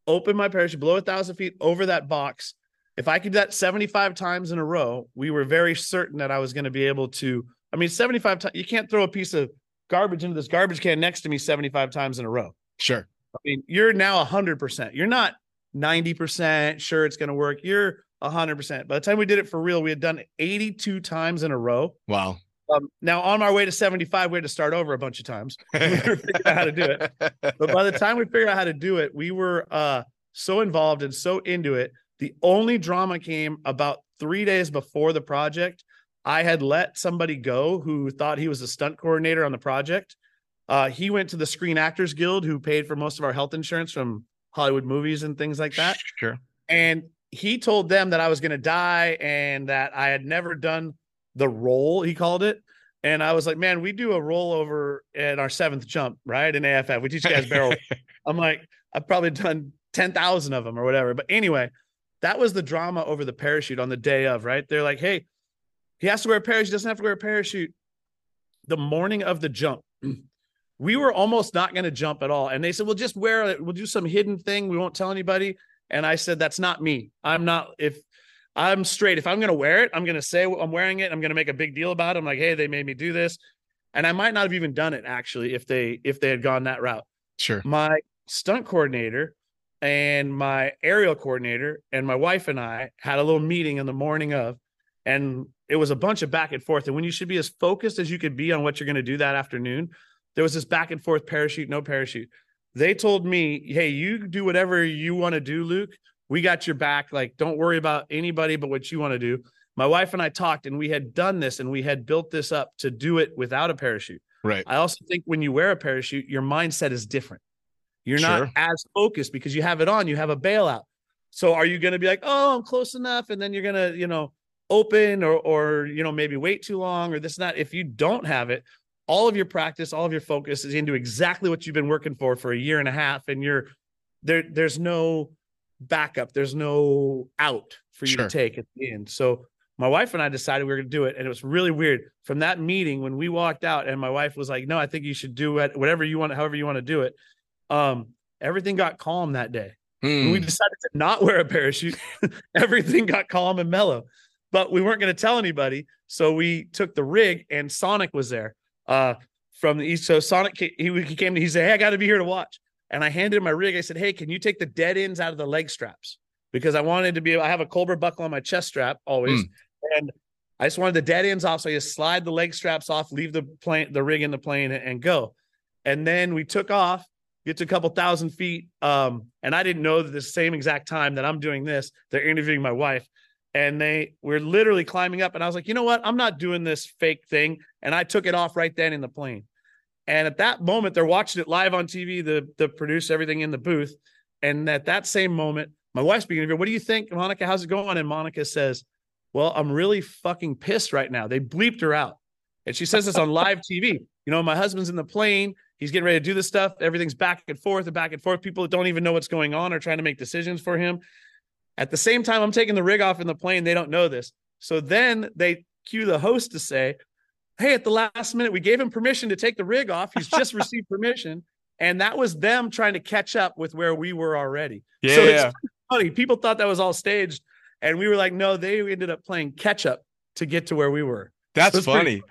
open my parachute below a thousand feet over that box. If I could do that 75 times in a row, we were very certain that I was going to be able to. I mean, 75 times, you can't throw a piece of garbage into this garbage can next to me 75 times in a row. sure. I mean, you're now 100%. You're not 90% sure it's going to work. You're 100%. By the time we did it for real, we had done it 82 times in a row. Wow. Um, now, on our way to 75, we had to start over a bunch of times. *laughs* We out how to do it. But by the time we figured out how to do it, we were uh, so involved and so into it. The only drama came about three days before the project. I had let somebody go who thought he was a stunt coordinator on the project. Uh, he went to the Screen Actors Guild, who paid for most of our health insurance from Hollywood movies and things like that. Sure. And he told them that I was going to die and that I had never done the roll, he called it. And I was like, man, we do a rollover at our seventh jump, right? In AFF. We teach guys barrel. *laughs* I'm like, I've probably done 10,000 of them or whatever. But anyway, that was the drama over the parachute on the day of, right? They're like, hey, he has to wear a parachute, doesn't have to wear a parachute. The morning of the jump, we were almost not going to jump at all. And they said, well, just wear it. We'll do some hidden thing. We won't tell anybody. And I said, that's not me. I'm not, if I'm straight, if I'm going to wear it, I'm going to say I'm wearing it. I'm going to make a big deal about it. I'm like, hey, they made me do this. And I might not have even done it actually if they if they had gone that route. Sure. My stunt coordinator and my aerial coordinator and my wife and I had a little meeting in the morning of, and it was a bunch of back and forth. And when you should be as focused as you could be on what you're going to do that afternoon, there was this back and forth parachute, no parachute. They told me, hey, you do whatever you want to do, Luke. We got your back. Like, don't worry about anybody but what you want to do. My wife and I talked, and we had done this and we had built this up to do it without a parachute. Right. I also think when you wear a parachute, your mindset is different. You're Sure. not as focused because you have it on, you have a bailout. So are you going to be like, oh, I'm close enough? And then you're going to, you know, open or, or, you know, maybe wait too long or this, and that. If you don't have it, all of your practice, all of your focus is into exactly what you've been working for for a year and a half. And you're there, there's no backup, there's no out for you Sure. to take at the end. So my wife and I decided we were going to do it. And it was really weird from that meeting when we walked out and my wife was like, no, I think you should do it, whatever you want, however you want to do it. Um, everything got calm that day. When Hmm. we decided to not wear a parachute, *laughs* everything got calm and mellow. But we weren't going to tell anybody. So we took the rig and Sonic was there uh, from the East. So Sonic, he, he came, he said, Hey, I got to be here to watch. And I handed him my rig. I said, Hey, can you take the dead ends out of the leg straps? Because I wanted to be, I have a Cobra buckle on my chest strap always. And I just wanted the dead ends off. So you just slide the leg straps off, leave the plane, the rig in the plane and, and go. And then we took off, get to a couple thousand feet. Um, and I didn't know that the same exact time that I'm doing this, they're interviewing my wife. And they were literally climbing up. And I was like, you know what? I'm not doing this fake thing. And I took it off right then in the plane. And at that moment, they're watching it live on TV, the the produce everything in the booth. And at that same moment, my wife's beginning to go, What do you think, Monica? How's it going? And Monica says, Well, I'm really fucking pissed right now. They bleeped her out. And she says this on live TV. You know, my husband's in the plane. He's getting ready to do this stuff. Everything's back and forth and back and forth. People that don't even know what's going on are trying to make decisions for him. At the same time, I'm taking the rig off in the plane. They don't know this. So then they cue the host to say, Hey, at the last minute, we gave him permission to take the rig off. He's just *laughs* received permission. And that was them trying to catch up with where we were already. Yeah. So it's funny. People thought that was all staged. And we were like, no, they ended up playing catch up to get to where we were. That's That's pretty funny.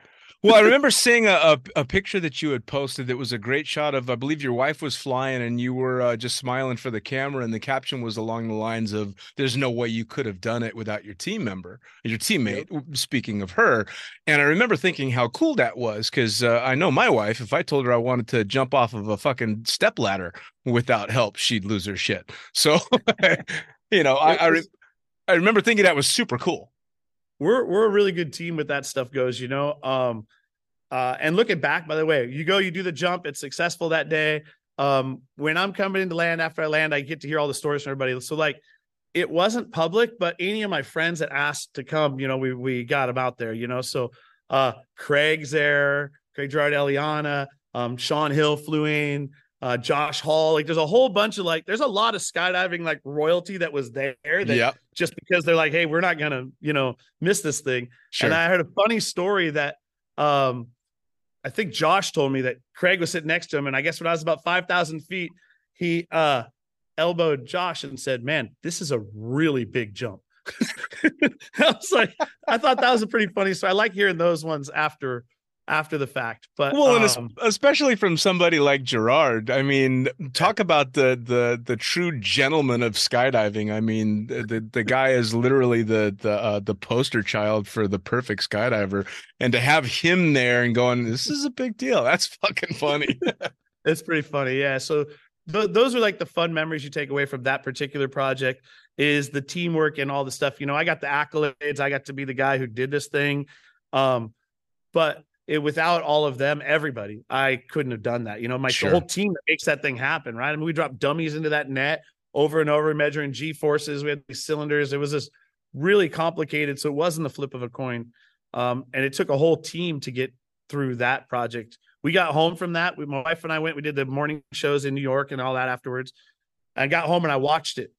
Well, I remember seeing a, a, a picture that you had posted that was a great shot of, I believe your wife was flying and you were uh, just smiling for the camera, and the caption was along the lines of, "There's no way you could have done it without your team member, your teammate." Yep. Speaking of her, and I remember thinking how cool that was because uh, I know my wife. If I told her I wanted to jump off of a fucking step ladder without help, she'd lose her shit. *laughs* So, *laughs* you know, I I, re- I remember thinking that was super cool we're we're a really good team with that stuff goes, you know. Um uh and looking back, by the way, you go, you do the jump, it's successful that day. Um, when I'm coming into land after I land, I get to hear all the stories from everybody. So like it wasn't public, but any of my friends that asked to come, you know, we we got them out there, you know. So uh Craig's there, Craig Girard Eliana, um, Sean Hill flew in, uh, Josh Hall. Like there's a whole bunch of like there's a lot of skydiving like royalty that was there that yep. just because they're like, hey, we're not gonna, you know, miss this thing. Sure. And I heard a funny story that um I think Josh told me that Craig was sitting next to him, and I guess when I was about five thousand feet, he uh elbowed Josh and said, Man, this is a really big jump. *laughs* I was like, I thought that was a pretty funny. So I like hearing those ones after after the fact. But well, um, especially from somebody like Girard. I mean, talk about the the the true gentleman of skydiving. I mean, the the guy is literally the the uh, the poster child for the perfect skydiver, and to have him there and going, this is a big deal. That's fucking funny. *laughs* it's pretty funny, yeah. So th- those are like the fun memories you take away from that particular project. Is the teamwork and all the stuff. You know, I got the accolades. I got to be the guy who did this thing. Um, but it, without all of them, everybody, I couldn't have done that. You know, my sure. whole team that makes that thing happen, right? I mean, we dropped dummies into that net over and over, measuring G forces. We had these cylinders. It was just really complicated. So it wasn't the flip of a coin. Um, and it took a whole team to get through that project. We got home from that. We, my wife and I went, we did the morning shows in New York and all that afterwards. I got home and I watched it.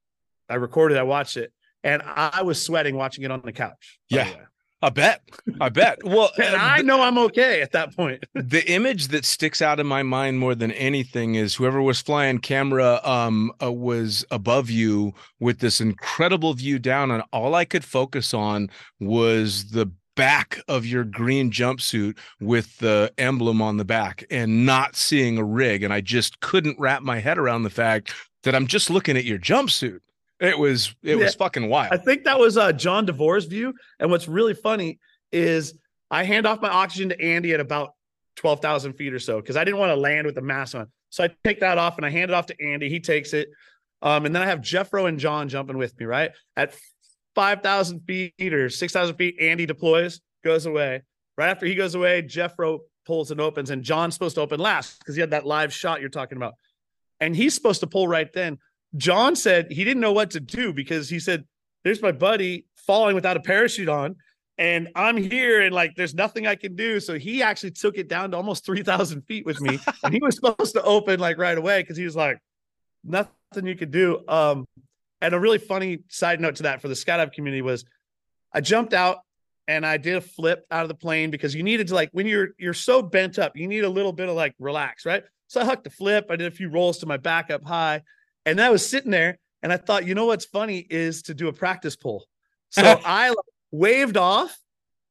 I recorded, I watched it, and I was sweating watching it on the couch. Yeah. I bet. I bet. Well, *laughs* and uh, I know I'm okay at that point. *laughs* the image that sticks out in my mind more than anything is whoever was flying camera um uh, was above you with this incredible view down and all I could focus on was the back of your green jumpsuit with the emblem on the back and not seeing a rig and I just couldn't wrap my head around the fact that I'm just looking at your jumpsuit it was it yeah. was fucking wild. I think that was uh, Jon DeVore's view. And what's really funny is I hand off my oxygen to Andy at about twelve thousand feet or so because I didn't want to land with the mask on. So I take that off and I hand it off to Andy. He takes it, um, and then I have Jeffro and Jon jumping with me. Right at five thousand feet or six thousand feet, Andy deploys, goes away. Right after he goes away, Jeffro pulls and opens, and Jon's supposed to open last because he had that live shot you're talking about, and he's supposed to pull right then. Jon said he didn't know what to do because he said, There's my buddy falling without a parachute on, and I'm here, and like there's nothing I can do. So he actually took it down to almost 3,000 feet with me, *laughs* and he was supposed to open like right away because he was like, Nothing you could do. Um, and a really funny side note to that for the skydive community was I jumped out and I did a flip out of the plane because you needed to like when you're you're so bent up, you need a little bit of like relax, right? So I hucked a flip. I did a few rolls to my back up high. And I was sitting there and I thought, you know what's funny is to do a practice pull. So *laughs* I waved off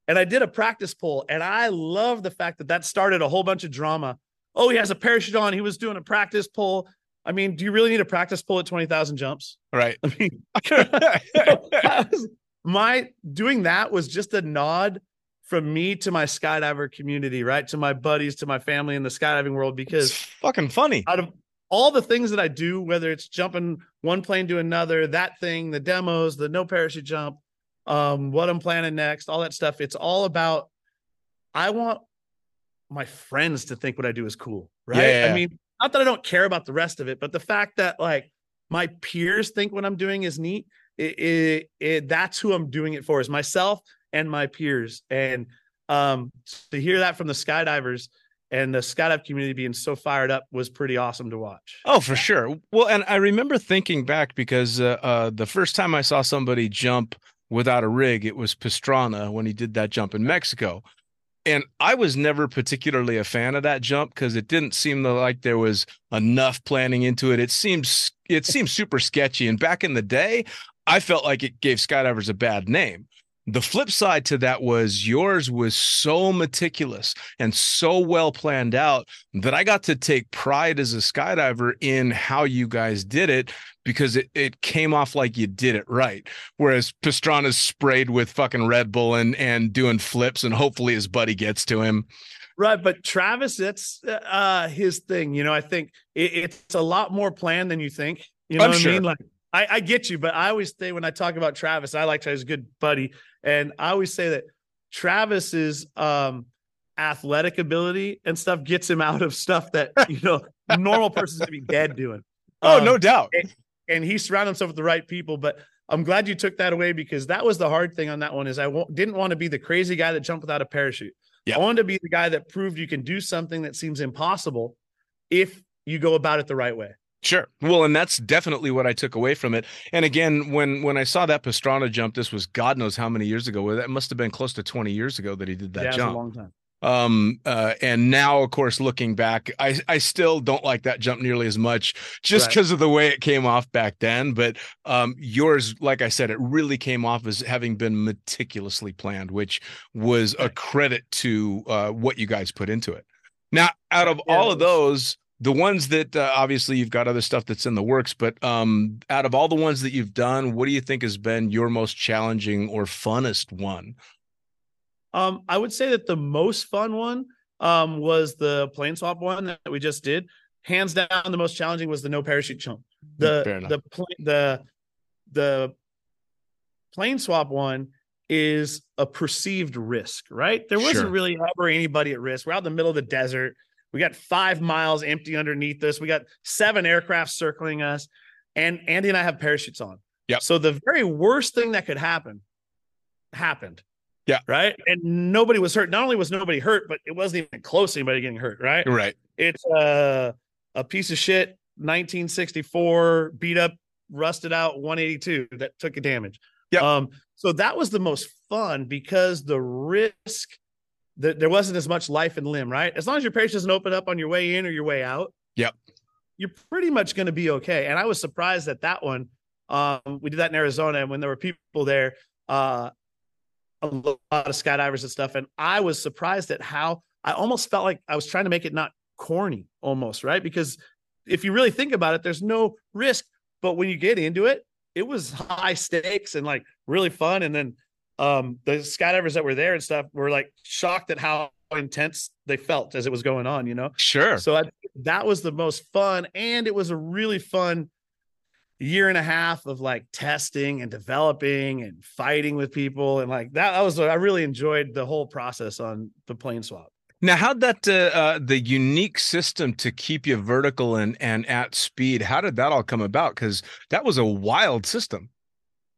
and I did a practice pull. And I love the fact that that started a whole bunch of drama. Oh, he has a parachute on. He was doing a practice pull. I mean, do you really need a practice pull at 20,000 jumps? Right. I mean, *laughs* *laughs* was, my doing that was just a nod from me to my skydiver community, right? To my buddies, to my family in the skydiving world, because it's fucking funny. Out of all the things that I do, whether it's jumping one plane to another, that thing, the demos, the no parachute jump, um, what I'm planning next, all that stuff. It's all about I want my friends to think what I do is cool, right? Yeah. I mean, not that I don't care about the rest of it, but the fact that like my peers think what I'm doing is neat, it, it, it that's who I'm doing it for is myself and my peers. And um, to hear that from the skydivers, and the skydive community being so fired up was pretty awesome to watch. Oh, for sure. Well, and I remember thinking back because uh, uh, the first time I saw somebody jump without a rig, it was Pastrana when he did that jump in Mexico. And I was never particularly a fan of that jump because it didn't seem like there was enough planning into it. It seems it seems super sketchy. And back in the day, I felt like it gave skydivers a bad name. The flip side to that was yours was so meticulous and so well planned out that I got to take pride as a skydiver in how you guys did it because it, it came off like you did it right. Whereas Pastrana's sprayed with fucking Red Bull and and doing flips and hopefully his buddy gets to him. Right, but Travis, that's uh his thing. You know, I think it, it's a lot more planned than you think. You know I'm what sure. I mean? Like I, I get you, but I always say when I talk about Travis, I like Travis, a good buddy, and I always say that Travis's um athletic ability and stuff gets him out of stuff that *laughs* you know a normal person's gonna be dead doing. Oh, Um, no doubt. and he surrounded himself with the right people. But I'm glad you took that away because that was the hard thing on that one. Is I w- didn't want to be the crazy guy that jumped without a parachute. Yeah. I wanted to be the guy that proved you can do something that seems impossible if you go about it the right way. Sure. Well, and that's definitely what I took away from it. And again, when when I saw that Pastrana jump, this was God knows how many years ago. That must have been close to 20 years ago that he did that jump. yeah, jump. a long time. um uh and now of course looking back i i still don't like that jump nearly as much just Right. because of the way it came off back then but um yours like i said it really came off as having been meticulously planned which was a credit to uh what you guys put into it now out of Yeah, all of those the ones that uh, obviously you've got other stuff that's in the works but um out of all the ones that you've done what do you think has been your most challenging or funnest one Um, I would say that the most fun one um was the plane swap one that we just did. Hands down, the most challenging was the no parachute jump. The enough. the pl- the the plane swap one is a perceived risk, right? There wasn't Sure. really ever anybody at risk. We're out in the middle of the desert. We got five miles empty underneath us. We got seven aircraft circling us, and Andy and I have parachutes on. Yeah. So the very worst thing that could happen happened. Yeah. Right. And nobody was hurt. Not only was nobody hurt, but it wasn't even close to anybody getting hurt. Right. right It's a a piece of shit 1964 beat up, rusted out 182 that took a damage. Yeah. Um, so that was the most fun because the risk that there wasn't as much life and limb, right? As long as your parachute doesn't open up on your way in or your way out, Yep. you're pretty much going to be okay. And I was surprised at that one. Um, we did that in Arizona, and when there were people there, uh, a lot of skydivers and stuff, and I was surprised at how I almost felt like I was trying to make it not corny, almost right because if you really think about it, there's no risk, but when you get into it, it was high stakes and like really fun. And then um, the skydivers that were there and stuff were like shocked at how intense they felt as it was going on, you know. sure So I, that was the most fun, and it was a really fun year and a half of like testing and developing and fighting with people, and like that. That was I really enjoyed the whole process on the plane swap. Now, how'd that uh, uh, the unique system to keep you vertical and and at speed? How did that all come about? Because that was a wild system.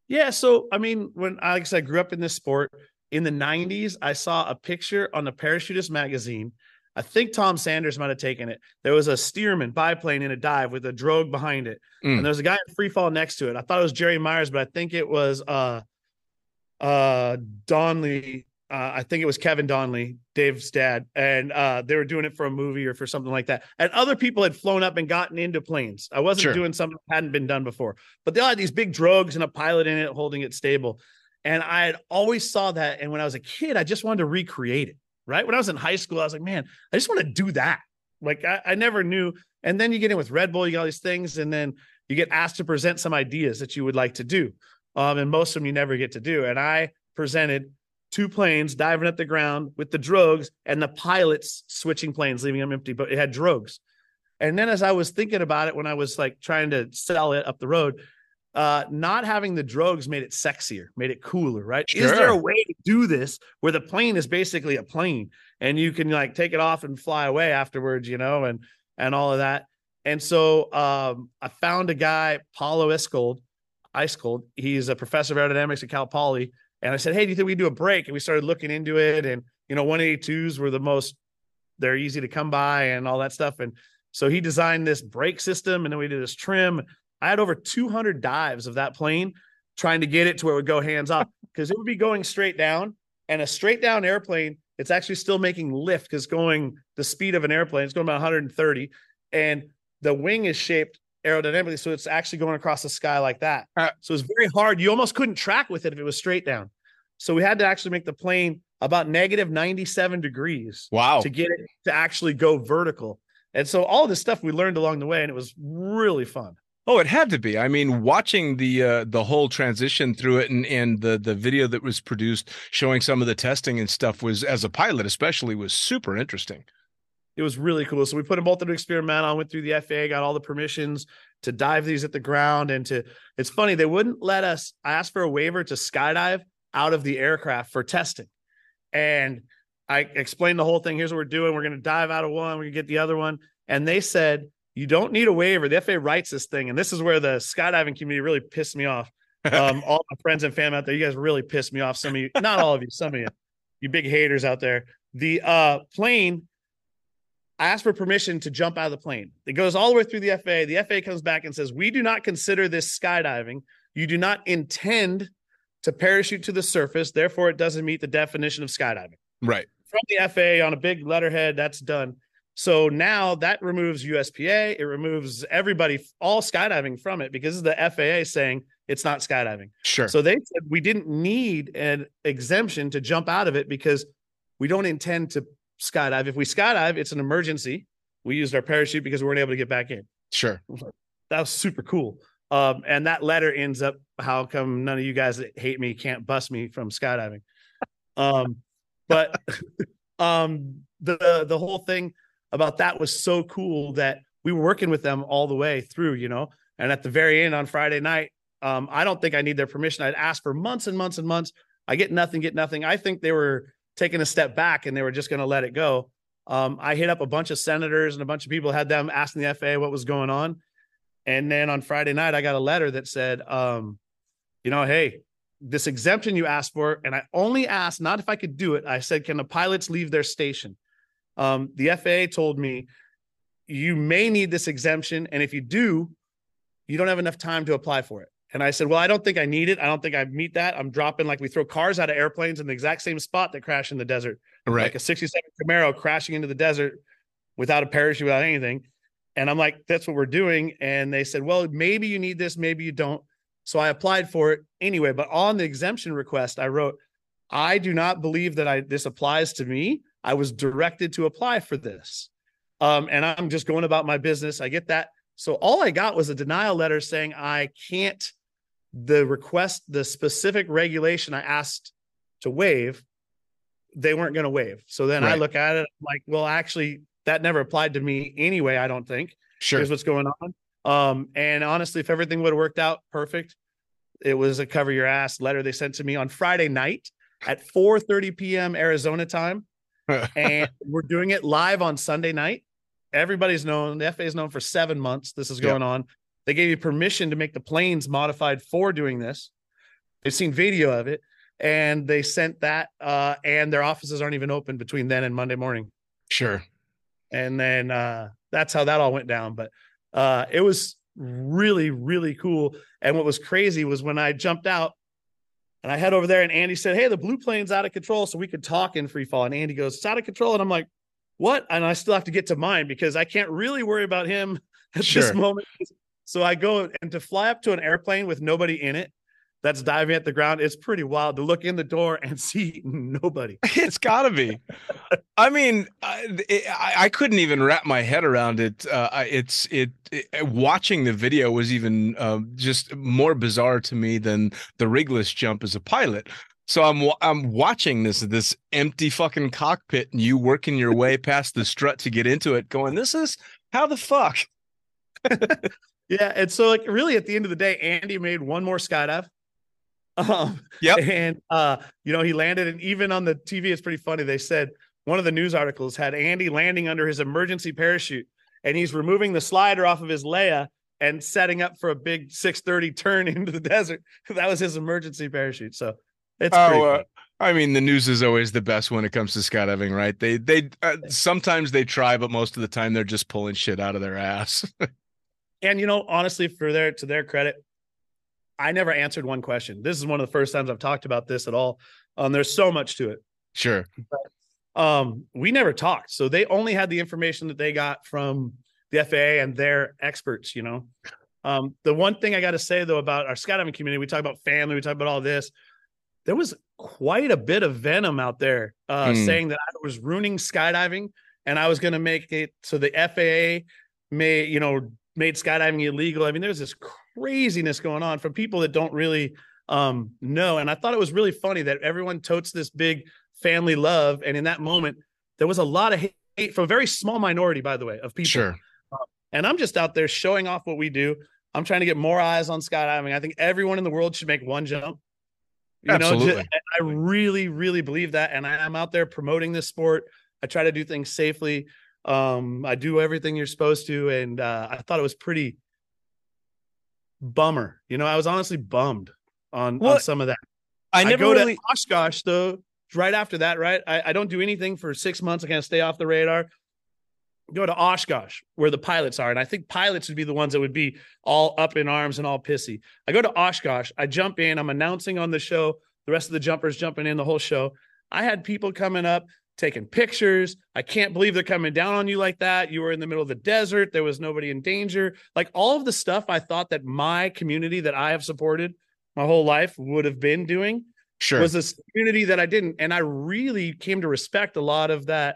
Yeah, so I mean, when like I said, I grew up in this sport in the '90s, I saw a picture on the Parachutist magazine. I think Tom Sanders might have taken it. There was a Stearman biplane in a dive with a drogue behind it, Mm. and there was a guy in free fall next to it. I thought it was Jerry Myers, but I think it was uh uh Donley. Uh, I think it was Kevin Donley, Dave's dad, and uh, they were doing it for a movie or for something like that. And other people had flown up and gotten into planes. I wasn't Sure. doing something that hadn't been done before, but they all had these big drogues and a pilot in it holding it stable. And I had always saw that. And when I was a kid, I just wanted to recreate it. Right when I was in high school, I was like, man, I just want to do that. Like I, I never knew. And then you get in with Red Bull, you got all these things, and then you get asked to present some ideas that you would like to do. Um, and most of them you never get to do. And I presented two planes diving at the ground with the drogues and the pilots switching planes, leaving them empty, but it had drogues. And then as I was thinking about it when I was like trying to sell it up the road, uh, not having the drogues made it sexier, made it cooler, right? Is there a way to do this where the plane is basically a plane and you can like take it off and fly away afterwards, you know, and and all of that. And so um, I found a guy, Paulo Iscold, Ice Cold. He's a professor of aerodynamics at Cal Poly. And I said, Hey, do you think we do a break? And we started looking into it. And, you know, 182s were the most, they're easy to come by and all that stuff. And so he designed this brake system and then we did this trim. I had over 200 dives of that plane trying to get it to where it would go hands off *laughs* because it would be going straight down and a straight down airplane. It's actually still making lift because going the speed of an airplane, it's going about 130 and the wing is shaped aerodynamically. So it's actually going across the sky like that. Uh, so it's very hard. You almost couldn't track with it if it was straight down. So we had to actually make the plane about negative 97 degrees Wow. to get it to actually go vertical. And so all this stuff we learned along the way, and it was really fun. Oh, it had to be. I mean, watching the uh, the whole transition through it and and the the video that was produced showing some of the testing and stuff was as a pilot especially was super interesting. It was really cool. So we put them both into an experimental, went through the FAA, got all the permissions to dive these at the ground. And to it's funny, they wouldn't let us. I asked for a waiver to skydive out of the aircraft for testing. And I explained the whole thing. Here's what we're doing. We're going to dive out of one, we're going to get the other one. And they said, you don't need a waiver. The FAA writes this thing. And this is where the skydiving community really pissed me off. Um, *laughs* all my friends and fam out there, you guys really pissed me off. Some of you, not all of you, some of you, you big haters out there. The uh, plane, I asked for permission to jump out of the plane. It goes all the way through the FAA. The FAA comes back and says, We do not consider this skydiving. You do not intend to parachute to the surface. Therefore, it doesn't meet the definition of skydiving Right. from the FAA on a big letterhead. That's done. So now that removes USPA. It removes everybody, all skydiving from it because the FAA saying it's not skydiving. Sure. So they said we didn't need an exemption to jump out of it because we don't intend to skydive. If we skydive, it's an emergency. We used our parachute because we weren't able to get back in. sure. That was super cool. Um, and that letter ends up how come none of you guys that hate me can't bust me from skydiving. Um, but *laughs* um, the the whole thing about that was so cool that we were working with them all the way through, you know. And at the very end on Friday night, um, I don't think I need their permission. I'd asked for months and months and months. I get nothing, get nothing. I think they were taking a step back and they were just going to let it go. Um, I hit up a bunch of senators and a bunch of people had them asking the FAA what was going on. And then on Friday night, I got a letter that said, um, you know, hey, this exemption you asked for, and I only asked not if I could do it. I said, can the pilots leave their station? Um, the FAA told me you may need this exemption, and if you do, you don't have enough time to apply for it. And I said, well, I don't think I need it. I don't think I meet that. I'm dropping like we throw cars out of airplanes in the exact same spot that crash in the desert Right. like a 67 Camaro crashing into the desert without a parachute, without anything. And I'm like, that's what we're doing. And they said, well, maybe you need this, maybe you don't. So I applied for it anyway. But on the exemption request, I wrote, I do not believe that I this applies to me. I was directed to apply for this. Um, and I'm just going about my business. I get that. So all I got was a denial letter saying I can't the request, the specific regulation I asked to waive, they weren't going to waive. So then I look at it I'm like, well, actually, that never applied to me anyway. I don't think. Sure. Here's what's going on. Um, and honestly, if everything would have worked out perfect, it was a cover your ass letter they sent to me on Friday night at 4:30 p.m. Arizona time, *laughs* and we're doing it live on Sunday night. Everybody's known the FA is known for seven months. This is going on. They gave you permission to make the planes modified for doing this. They've seen video of it, and they sent that. Uh, and their offices aren't even open between then and Monday morning sure. and then uh that's how that all went down but uh it was really really cool and what was crazy was when i jumped out and i head over there and andy said hey the blue plane's out of control so we could talk in free fall and andy goes it's out of control and i'm like what and i still have to get to mine because i can't really worry about him *laughs* at Sure. this moment so i go and to fly up to an airplane with nobody in it that's diving at the ground it's pretty wild to look in the door and *laughs* see nobody *laughs* It's got to be. I mean, I, it, I couldn't even wrap my head around it. Uh, it's it, it. Watching the video was even uh, just more bizarre to me than the rigless jump as a pilot. So I'm I'm watching this this empty fucking cockpit and you working your way past the strut to get into it, going, "This is how the fuck." *laughs* Yeah, and so like really at the end of the day, Andy made one more skydive. Um, Yep. and uh, you know, he landed, and even on the TV, it's pretty funny. They said one of the news articles had Andy landing under his emergency parachute, and he's removing the slider off of his Leia and setting up for a big 630 turn *laughs* into the desert. That was his emergency parachute. So it's Oh, uh, cool. I mean, the news is always the best when it comes to skydiving, right? They they uh, sometimes they try, but most of the time they're just pulling shit out of their ass. *laughs* And you know, honestly, for their to their credit, I never answered one question. This is one of the first times I've talked about this at all. Um, there's so much to it. sure. um we never talked so they only had the information that they got from the FAA and their experts you know um the one thing i got to say though about our skydiving community we talk about family we talk about all this there was quite a bit of venom out there uh, Hmm. saying that I was ruining skydiving and I was going to make it so the FAA may, you know, made skydiving illegal. I mean, there's this craziness going on from people that don't really um, know. And I thought it was really funny that everyone totes this big family love. And in that moment, there was a lot of hate from a very small minority, by the way, of people. Sure. And I'm just out there showing off what we do. I'm trying to get more eyes on skydiving. I think everyone in the world should make one jump. You know, Absolutely. ju- I really, really believe that. And I am out there promoting this sport. I try to do things safely. Um, I do everything you're supposed to. And uh, I thought it was pretty bummer. You know, I was honestly bummed on, Well, on some of that. I I, never go really. to Oshkosh though. Right after that, right? I, I don't do anything for six months. I kind of stay off the radar. Go to Oshkosh, where the pilots are, and I think pilots would be the ones that would be all up in arms and all pissy. I go to Oshkosh. I jump in. I'm announcing on the show. The rest of the jumpers jumping in the whole show. I had people coming up taking pictures. I can't believe they're coming down on you like that. You were in the middle of the desert. There was nobody in danger. Like all of the stuff I thought that my community that I have supported my whole life would have been doing Sure. was this community that I didn't. And I really came to respect a lot of that,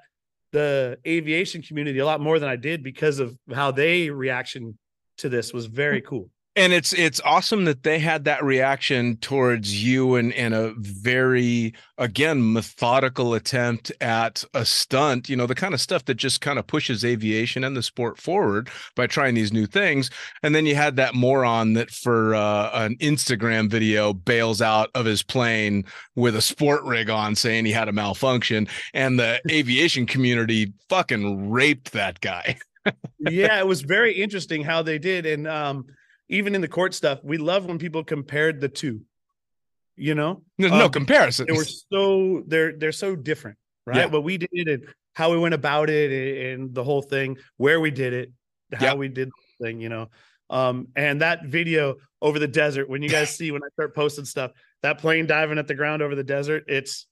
the aviation community a lot more than I did because of how they reaction to this was very mm. cool. And it's it's awesome that they had that reaction towards you and and a very again methodical attempt at a stunt you know the kind of stuff that just kind of pushes aviation and the sport forward by trying these new things and then you had that moron that for uh, an instagram video bails out of his plane with a sport rig on saying he had a malfunction and the *laughs* aviation community fucking raped that guy yeah, it was very interesting how they did. And um, even in the court stuff, we love when people compared the two. You know, there's no Um, comparison they were so they're they're so different, right? Yeah. What we did and how we went about it and the whole thing, where we did it, how Yeah. we did the thing, you know. Um, and that video over the desert, when you guys *laughs* see when I start posting stuff, that plane diving at the ground over the desert, it's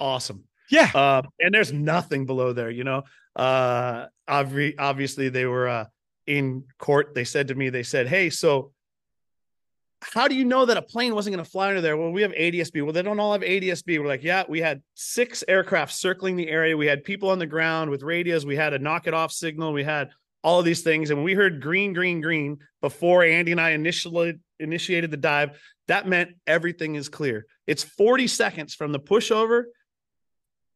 awesome. yeah Uh, and there's nothing below there, you know. Uh, obvi- obviously, they were uh, in court. They said to me, they said, "Hey, so how do you know that a plane wasn't going to fly under there?" Well, we have ADSB. Well, they don't all have ADSB. We're like, yeah, we had six aircraft circling the area. We had people on the ground with radios. We had a knock it off signal. We had all of these things, and we heard green, green, green before Andy and I initially initiated the dive. That meant everything is clear. It's 40 seconds from the pushover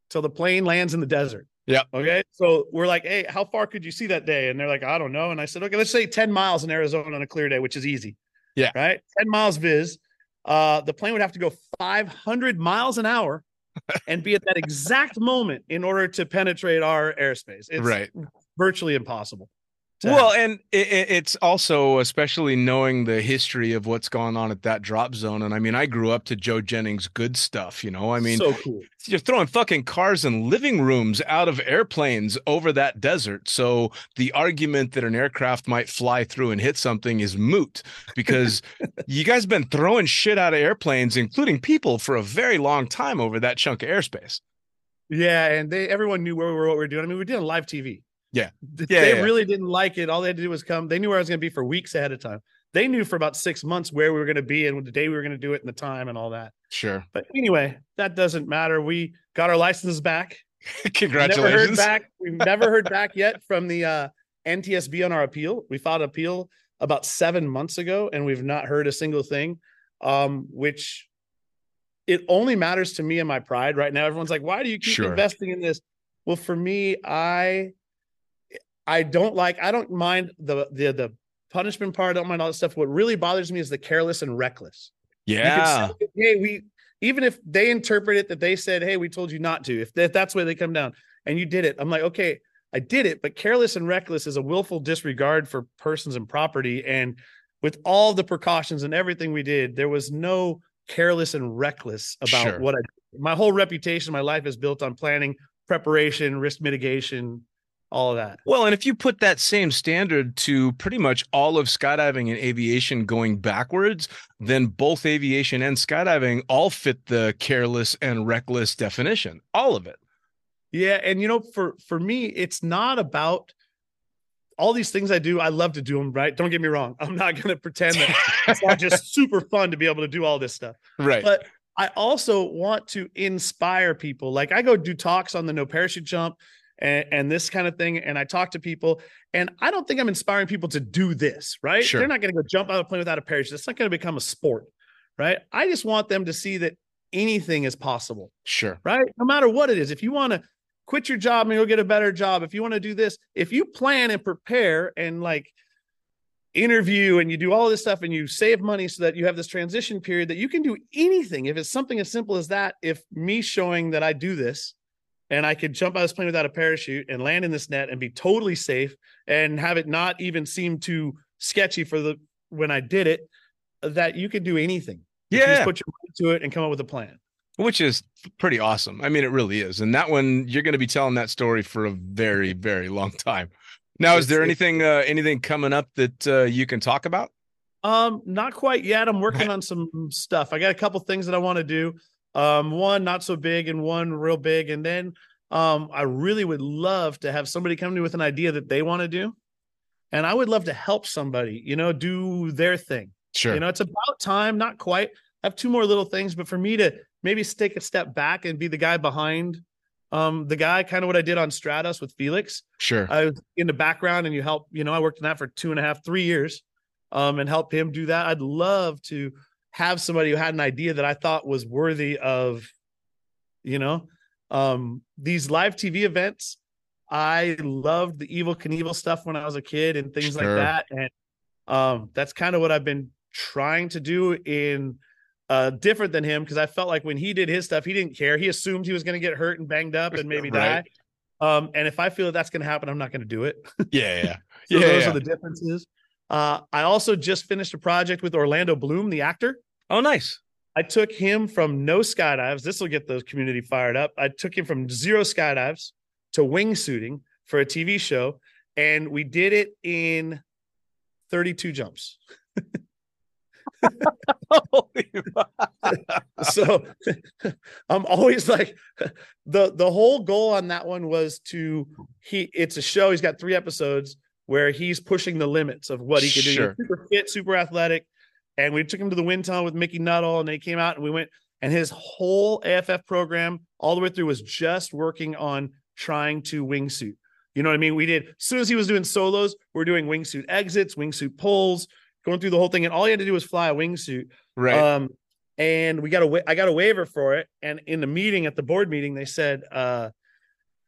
till the plane lands in the desert. Yep. Okay. So we're like, hey, how far could you see that day? And they're like, I don't know. And I said, okay, let's say 10 miles in Arizona on a clear day, which is easy. Yeah. Right. 10 miles viz. Uh, the plane would have to go 500 miles an hour *laughs* and be at that exact moment in order to penetrate our airspace. It's right virtually impossible. Well, have. and it, it- it's also especially knowing the history of what's going on at that drop zone. And I mean, I grew up to Joe Jennings' good stuff. You know, I mean, so cool. you're throwing fucking cars and living rooms out of airplanes over that desert. So the argument that an aircraft might fly through and hit something is moot because *laughs* you guys have been throwing shit out of airplanes, including people, for a very long time over that chunk of airspace. Yeah, and they everyone knew where we were, what we were doing. I mean, we did doing live TV. Yeah. Yeah, they yeah, yeah. really didn't like it. All they had to do was come. They knew where I was going to be for weeks ahead of time. They knew for about six months where we were going to be and the day we were going to do it and the time and all that. Sure. But anyway, that doesn't matter. We got our licenses back. *laughs* Never heard Congratulations. back. We've never heard back yet from the uh, NTSB on our appeal. We filed an appeal about seven months ago, and we've not heard a single thing. Um, which it only matters to me and my pride right now. Everyone's like, "Why do you keep Sure. investing in this?" Well, for me, I I don't like. I don't mind the the the punishment part. I don't mind all that stuff. What really bothers me is the careless and reckless. Yeah. say, hey, we even if they interpret it that they said, hey, we told you not to, if, that that's where they come down and you did it, I'm like, okay, I did it, but careless and reckless is a willful disregard for persons and property. And with all the precautions and everything we did, there was no careless and reckless about Sure. what I my whole reputation, my life is built on planning, preparation, risk mitigation, all of that. Well, and if you put that same standard to pretty much all of skydiving and aviation going backwards, then both aviation and skydiving all fit the careless and reckless definition. All of it. Yeah, and you know, for for me, it's not about all these things I do. I love to do them. Right? Don't get me wrong. I'm not going to pretend that it's not just *laughs* super fun to be able to do all this stuff. right. But I also want to inspire people. Like I go do talks on the no parachute jump and, and this kind of thing. And I talk to people, and I don't think I'm inspiring people to do this, right? Sure. They're not going to go jump out of a plane without a parachute. It's not going to become a sport, right? I just want them to see that anything is possible, Sure. right? No matter what it is. If you want to quit your job and go get a better job, if you want to do this, if you plan and prepare and like interview and you do all this stuff and you save money so that you have this transition period that you can do anything. If it's something as simple as that, if me showing that I do this and I could jump out of this plane without a parachute and land in this net and be totally safe and have it not even seem too sketchy for the when I did it, that you could do anything. If you just Yeah. put your mind to it and come up with a plan. Which is pretty awesome. I mean, it really is. And that one, you're going to be telling that story for a very, very long time. Now, is there anything, uh, anything coming up that uh, you can talk about? Um, not quite yet. I'm working on some stuff. I got a couple things that I want to do. Um, one not so big and one real big. And then um, I really would love to have somebody come to me with an idea that they want to do. And I would love to help somebody, you know, do their thing. Sure. You know, it's about time, not quite. I have two more little things, but for me to maybe take a step back and be the guy behind um the guy, kind of what I did on Stratos with Felix. sure. I was in the background and you help, you know, I worked in that for two and a half, three years, um, and helped him do that. I'd love to have somebody who had an idea that I thought was worthy of, you know, um, these live TV events. I loved the Evel Knievel stuff when I was a kid and things like that. And um, that's kind of what I've been trying to do in uh different than him because I felt like when he did his stuff, he didn't care. He assumed he was going to get hurt and banged up and maybe Right. die. Um, and if I feel that that's going to happen, I'm not going to do it. *laughs* yeah. Yeah. So Yeah, those yeah. are the differences. Uh, I also just finished a project with Orlando Bloom, the actor. Oh, nice. I took him from no skydives. This will get the community fired up. I took him from zero skydives to wingsuiting for a TV show, and we did it in 32 jumps. *laughs* so *laughs* I'm always like the the whole goal on that one was to he it's a show he's got 3 episodes where he's pushing the limits of what he can Sure. do He's super fit super athletic and we took him to the wind tunnel with Mickey Nuttall and they came out and we went and his whole AFF program all the way through was just working on trying to wingsuit you know what I mean we did as soon as he was doing solos we're doing wingsuit exits wingsuit pulls going through the whole thing and all he had to do was fly a wingsuit Right. um, and we got a wa- I got a waiver for it. And in the meeting at the board meeting, they said, uh,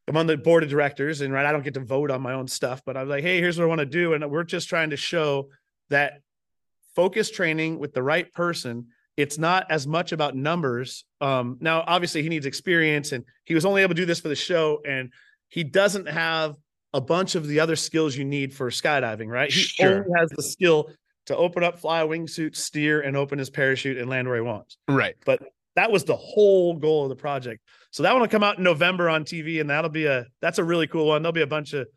I'm on the board of directors, and right, I don't get to vote on my own stuff, but I was like, hey, here's what I want to do. And we're just trying to show that focus training with the right person, it's not as much about numbers. Um, now, obviously, he needs experience, and he was only able to do this for the show, and he doesn't have a bunch of the other skills you need for skydiving, right? He Sure. only has the skill to open up, fly a wingsuit, steer, and open his parachute and land where he wants. right. But that was the whole goal of the project. So that one will come out in November on TV, and that'll be a that's a really cool one. There'll be a bunch of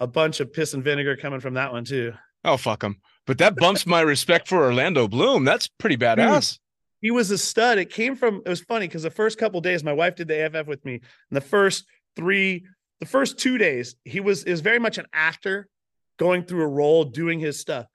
a bunch of piss and vinegar coming from that one too. Oh, fuck him. But that bumps my respect for Orlando Bloom. That's pretty badass. He was a stud. It came from it was funny because the first couple days my wife did the AFF with me, and the first three, the first two days, he was is very much an actor going through a role, doing his stuff.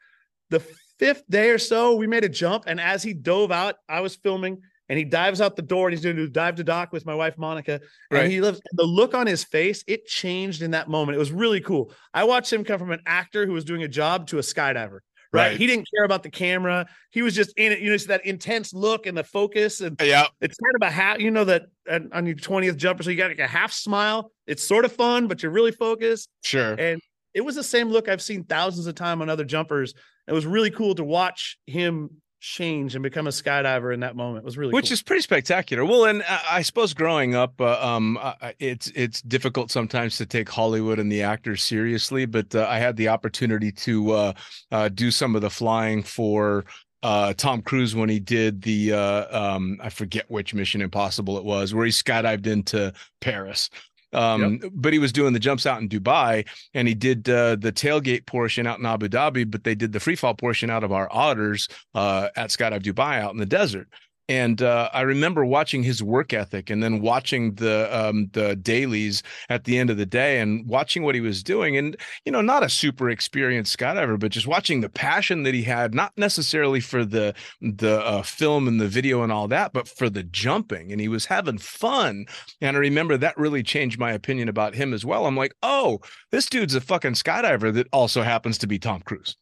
The fifth day or so, we made a jump, and as he dove out, I was filming, and he dives out the door, and he's doing to dive to dock with my wife Monica, Right. he lives. The look on his face, it changed in that moment. It was really cool. I watched him come from an actor who was doing a job to a skydiver. Right. Right. He didn't care about the camera. He was just in it. You know, it's that intense look and the focus. And Yeah. it's kind of a half, you know, that uh, on your 20th jumper. So you got like a half smile. It's sort of fun, but you're really focused. Sure. And it was the same look I've seen thousands of times on other jumpers. It was really cool to watch him change and become a skydiver in that moment. It was really which cool. is pretty spectacular. Well, and I, I suppose growing up, uh, um, uh, it's it's difficult sometimes to take Hollywood and the actors seriously. But uh, I had the opportunity to uh, uh, do some of the flying for uh, Tom Cruise when he did the uh, um, I forget which Mission Impossible it was, where he skydived into Paris. Um, but he was doing the jumps out in Dubai and he did uh, the tailgate portion out in Abu Dhabi, but they did the free fall portion out of our otters uh, at Skydive Dubai out in the desert. And uh, I remember watching his work ethic, and then watching the um, the dailies at the end of the day, and watching what he was doing. And you know, not a super experienced skydiver, but just watching the passion that he had, not necessarily for the the uh, film and the video and all that, but for the jumping. And he was having fun. And I remember that really changed my opinion about him as well. I'm like, oh, this dude's a fucking skydiver that also happens to be Tom Cruise.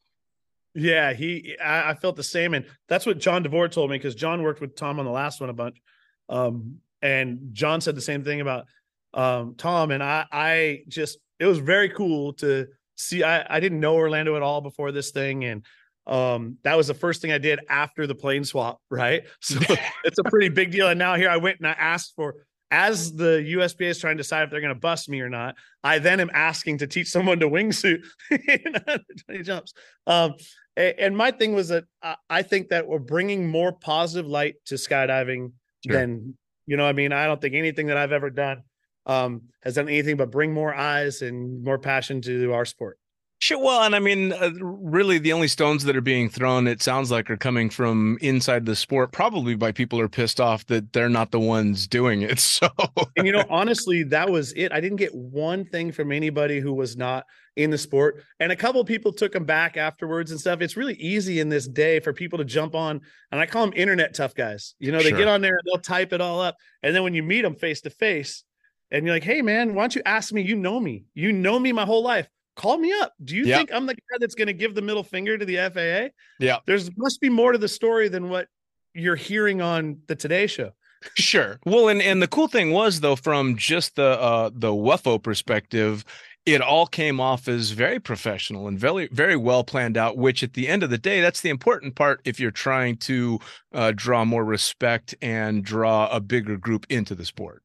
Yeah, he. I, I felt the same, and that's what Jon DeVore told me because Jon worked with Tom on the last one a bunch, um, and Jon said the same thing about um, Tom, and I. I just it was very cool to see. I I didn't know Orlando at all before this thing, and um, that was the first thing I did after the plane swap. Right, *laughs* so *laughs* it's a pretty big deal. And now here I went and I asked for as the USPA is trying to decide if they're going to bust me or not, I then am asking to teach someone to wingsuit *laughs* in 120 jumps. Um, and my thing was that I think that we're bringing more positive light to skydiving sure. than you know. I mean, I don't think anything that I've ever done um, has done anything but bring more eyes and more passion to our sport. Sure. Well, and I mean, uh, really, the only stones that are being thrown, it sounds like, are coming from inside the sport, probably by people who are pissed off that they're not the ones doing it. *laughs* So, and you know, honestly, that was it. I didn't get one thing from anybody who was not in the sport, and a couple people took them back afterwards and stuff. It's really easy in this day for people to jump on, and I call them internet tough guys. You know, they sure. get on there, and they'll type it all up, and then when you meet them face to face, and you're like, "Hey, man, why don't you ask me? You know me. You know me my whole life call me up. Do you think I'm the guy that's going to give the middle finger to the FAA? Yeah. There's must be more to the story than what you're hearing on the Today Show. sure. Well, and and the cool thing was though, from just the uh the WUFO perspective, it all came off as very professional and very very well planned out. Which at the end of the day, that's the important part if you're trying to uh, draw more respect and draw a bigger group into the sport.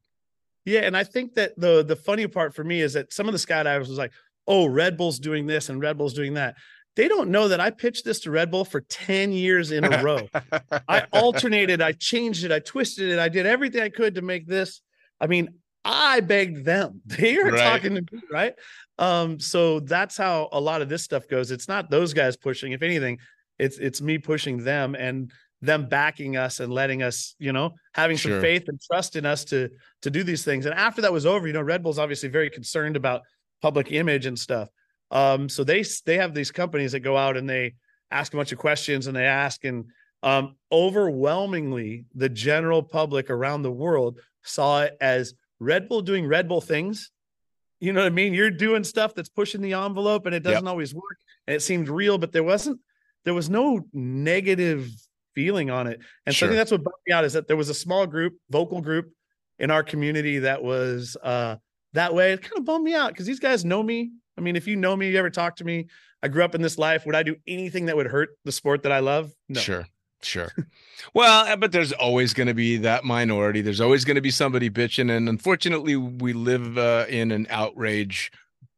Yeah, and I think that the the funny part for me is that some of the skydivers was like, oh, Red Bull's doing this and Red Bull's doing that. They don't know that I pitched this to Red Bull for 10 years in a row. I *laughs* alternated, I changed it, I twisted it, I did everything I could to make this. I mean, I begged them. *laughs* They are right. talking to me, right? Um, so that's how a lot of this stuff goes. It's not those guys pushing. If anything, it's it's me pushing them and them backing us and letting us, you know, having sure. some faith and trust in us to to do these things. And after that was over, you know, Red Bull's obviously very concerned about public image and stuff. Um, so they they have these companies that go out and they ask a bunch of questions and they ask and um, overwhelmingly the general public around the world saw it as Red Bull doing Red Bull things. You know what I mean? You're doing stuff that's pushing the envelope and it doesn't yep. always work. And it seemed real, but there wasn't there was no negative feeling on it. And sure. so I think that's what bummed me out is that there was a small group, vocal group in our community that was uh that way. It kind of bummed me out because these guys know me. I mean, if you know me, you ever talk to me, I grew up in this life. Would I do anything that would hurt the sport that I love? No. Sure. Sure. *laughs* well, uh, but there's always going to be that minority. There's always going to be somebody bitching. And unfortunately, we live uh, in an outrage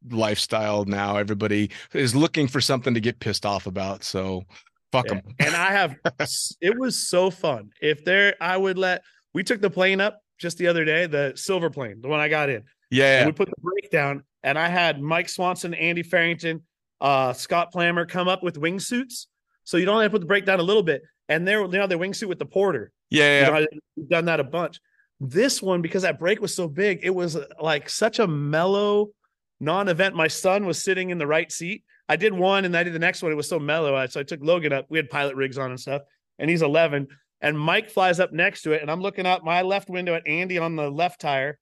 lifestyle now. Everybody is looking for something to get pissed off about. So fuck them. Yeah. And I have, *laughs* it was so fun. If there, I would let, we took the plane up just the other day, the silver plane, the one I got in. Yeah. we put the breakdown, and I had Mike Swanson, Andy Farrington, uh, Scott Plammer come up with wingsuits. So you don't have to put the breakdown a little bit. And they're you know the wingsuit with the porter. Yeah, yeah. You know, we've done that a bunch. This one, because that break was so big, it was uh, like such a mellow non-event. My son was sitting in the right seat. I did one and I did the next one. It was so mellow. So I took Logan up. We had pilot rigs on and stuff, and he's 11. And Mike flies up next to it, and I'm looking out my left window at Andy on the left tire,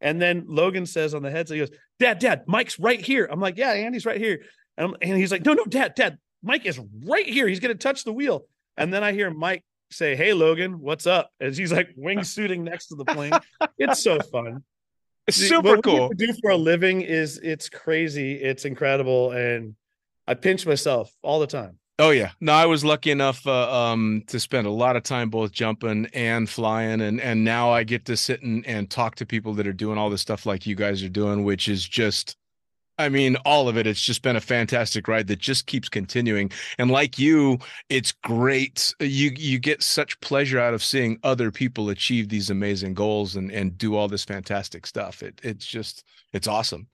and then Logan says on the headset, he goes, Dad, Dad, Mike's right here. I'm like, Yeah, Andy's right here. And, and he's like, No, no, Dad, Dad, Mike is right here. He's going to touch the wheel. And then I hear Mike say, Hey, Logan, what's up? As he's like wingsuiting next to the plane. it's so fun. *laughs* It's super what cool. do for a living is it's crazy. It's incredible. And I pinch myself all the time. Oh yeah, no, I was lucky enough uh, um, to spend a lot of time both jumping and flying, and and now I get to sit and, and talk to people that are doing all this stuff like you guys are doing, which is just, I mean, all of it. It's just been a fantastic ride that just keeps continuing, and like you, it's great. You you get such pleasure out of seeing other people achieve these amazing goals and and do all this fantastic stuff. It it's just it's awesome.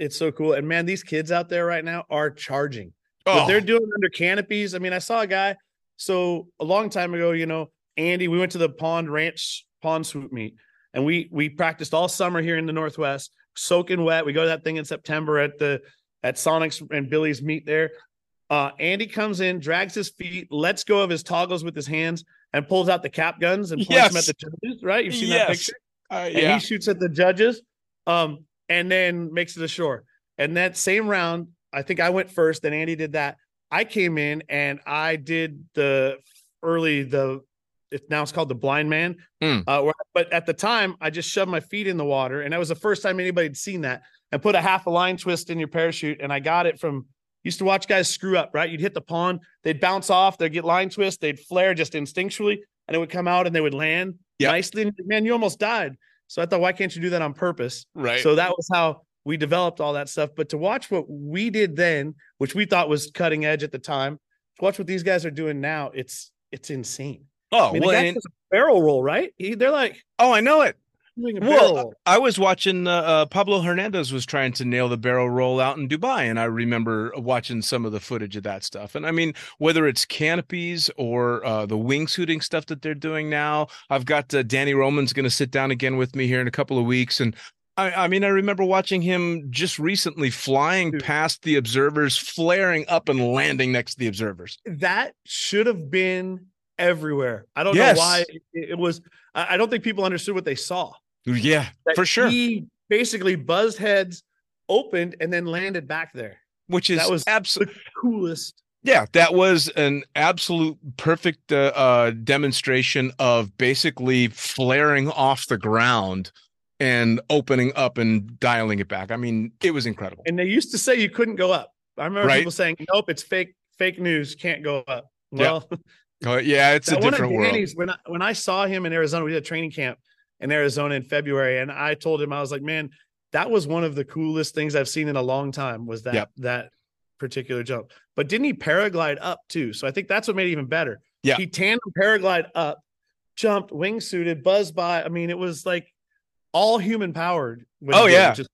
It's so cool, and man, these kids out there right now are charging Oh. What they're doing under canopies. I mean, I saw a guy. So a long time ago, you know, Andy, we went to the pond ranch pond swoop meet, and we we practiced all summer here in the Northwest, soaking wet. We go to that thing in September at the at Sonic's and Billy's meet there. Uh, Andy comes in, drags his feet, lets go of his toggles with his hands, and pulls out the cap guns and points them at the judges. Right? You've seen Yes. that picture Uh, and he shoots at the judges um and then makes it ashore and that same round i think i went first then andy did that i came in and i did the early the it, now it's called the blind man Mm. uh, where, but at the time i just shoved my feet in the water and that was the first time anybody had seen that and put a half a line twist in your parachute and i got it from used to watch guys screw up right you'd hit the pond they'd bounce off they'd get line twist they'd flare just instinctually and it would come out and they would land Yep. nicely and man you almost died so I thought, why can't you do that on purpose? right. So that was how we developed all that stuff. But to watch what we did then, which we thought was cutting edge at the time, to watch what these guys are doing now, it's it's insane. oh I mean, well, and- a barrel roll, right? He, they're like oh, I know it. Well, roll. I was watching uh, uh, Pablo Hernandez was trying to nail the barrel roll out in Dubai, and I remember watching some of the footage of that stuff. And I mean, whether it's canopies or uh, the wingsuiting stuff that they're doing now, I've got uh, Danny Roman's going to sit down again with me here in a couple of weeks, and. I, I mean, I remember watching him just recently flying past the observers, flaring up and landing next to the observers. That should have been everywhere. I don't Yes. know why it, was. I don't think people understood what they saw. Yeah, That for sure. He basically buzzed heads, opened, and then landed back there. Which is that was absolutely. coolest. Yeah, that was an absolute perfect uh, uh, demonstration of basically flaring off the ground and opening up and dialing it back. I mean, it was incredible. And they used to say you couldn't go up. I remember Right. people saying, "Nope, it's fake, fake news. Can't go up." Yeah. Well, *laughs* Oh, yeah, it's *laughs* a that one of different world. Danny's when I, when I saw him in Arizona, we did a training camp in Arizona in February, and I told him I was like, "Man, that was one of the coolest things I've seen in a long time." Was that Yep. that particular jump? But didn't he paraglide up too? So I think that's what made it even better. Yeah. he tandem paraglide up, jumped, wingsuited, buzzed by. I mean, it was like all human powered. Oh he did it, yeah, just-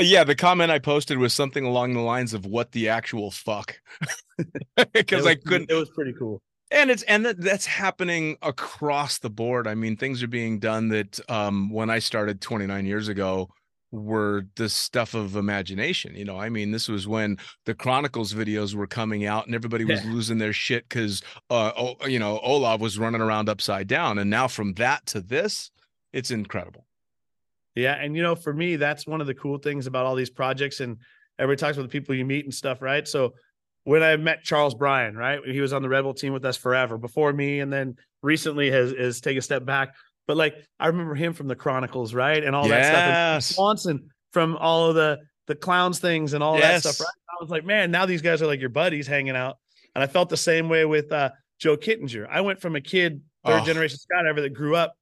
yeah. The comment I posted was something along the lines of "What the actual fuck," *laughs* because I couldn't. It was pretty cool. and it's and that, that's happening across the board i mean things are being done that um when i started 29 years ago were the stuff of imagination you know i mean this was when the chronicles videos were coming out and everybody was Yeah. losing their shit because uh oh, you know olav was running around upside down and now from that to this it's incredible Yeah, and you know, for me, that's one of the cool things about all these projects. And everybody talks about the people you meet and stuff, right? So when I met Charles Bryan, right, he was on the Red Bull team with us forever before me, and then recently has has taken a step back. But like I remember him from the Chronicles, right, and all that stuff. And Swanson from all of the the clowns things and all that stuff, right? I was like, man, now these guys are like your buddies hanging out. And I felt the same way with uh, Joe Kittinger. I went from a kid, third Oh. generation skydiver that grew up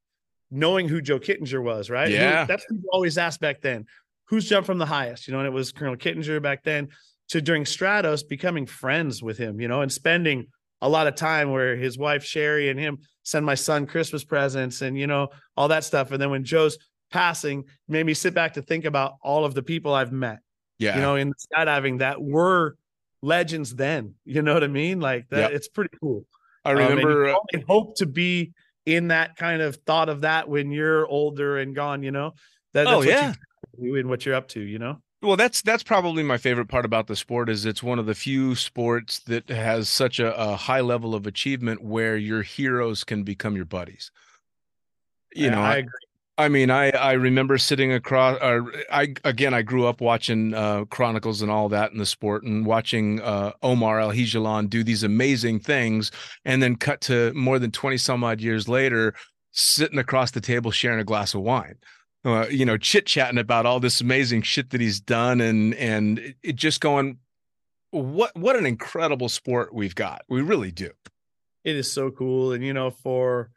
knowing who Joe Kittinger was, right? Who- Yeah. that's what always asked back then. Who's jumped from the highest? You know, and it was Colonel Kittinger back then to during Stratos becoming friends with him, you know, and spending a lot of time where his wife Sherry and him send my son Christmas presents and you know all that stuff. And then when Joe's passing, made me sit back to think about all of the people I've met, yeah you know, in skydiving that were legends then. You know what I mean? Like that, Yep. it's pretty cool. i Um, remember can uh, hope to be in that kind of thought of that when you're older and gone, you know. That, that's Oh, what yeah. you do and what you're up to, you know. Well, that's that's probably my favorite part about the sport is it's one of the few sports that has such a, a high level of achievement where your heroes can become your buddies. You I- know, I, agree. I mean, I I remember sitting across. Or I again, I grew up watching uh, Chronicles and all that in the sport, and watching uh, Omar Alhegelan do these amazing things, and then cut to more than twenty some odd years later, sitting across the table sharing a glass of wine. Uh, you know, chit chatting about all this amazing shit that he's done, and and it, it just going, what what an incredible sport we've got. We really do. it is so cool and you know for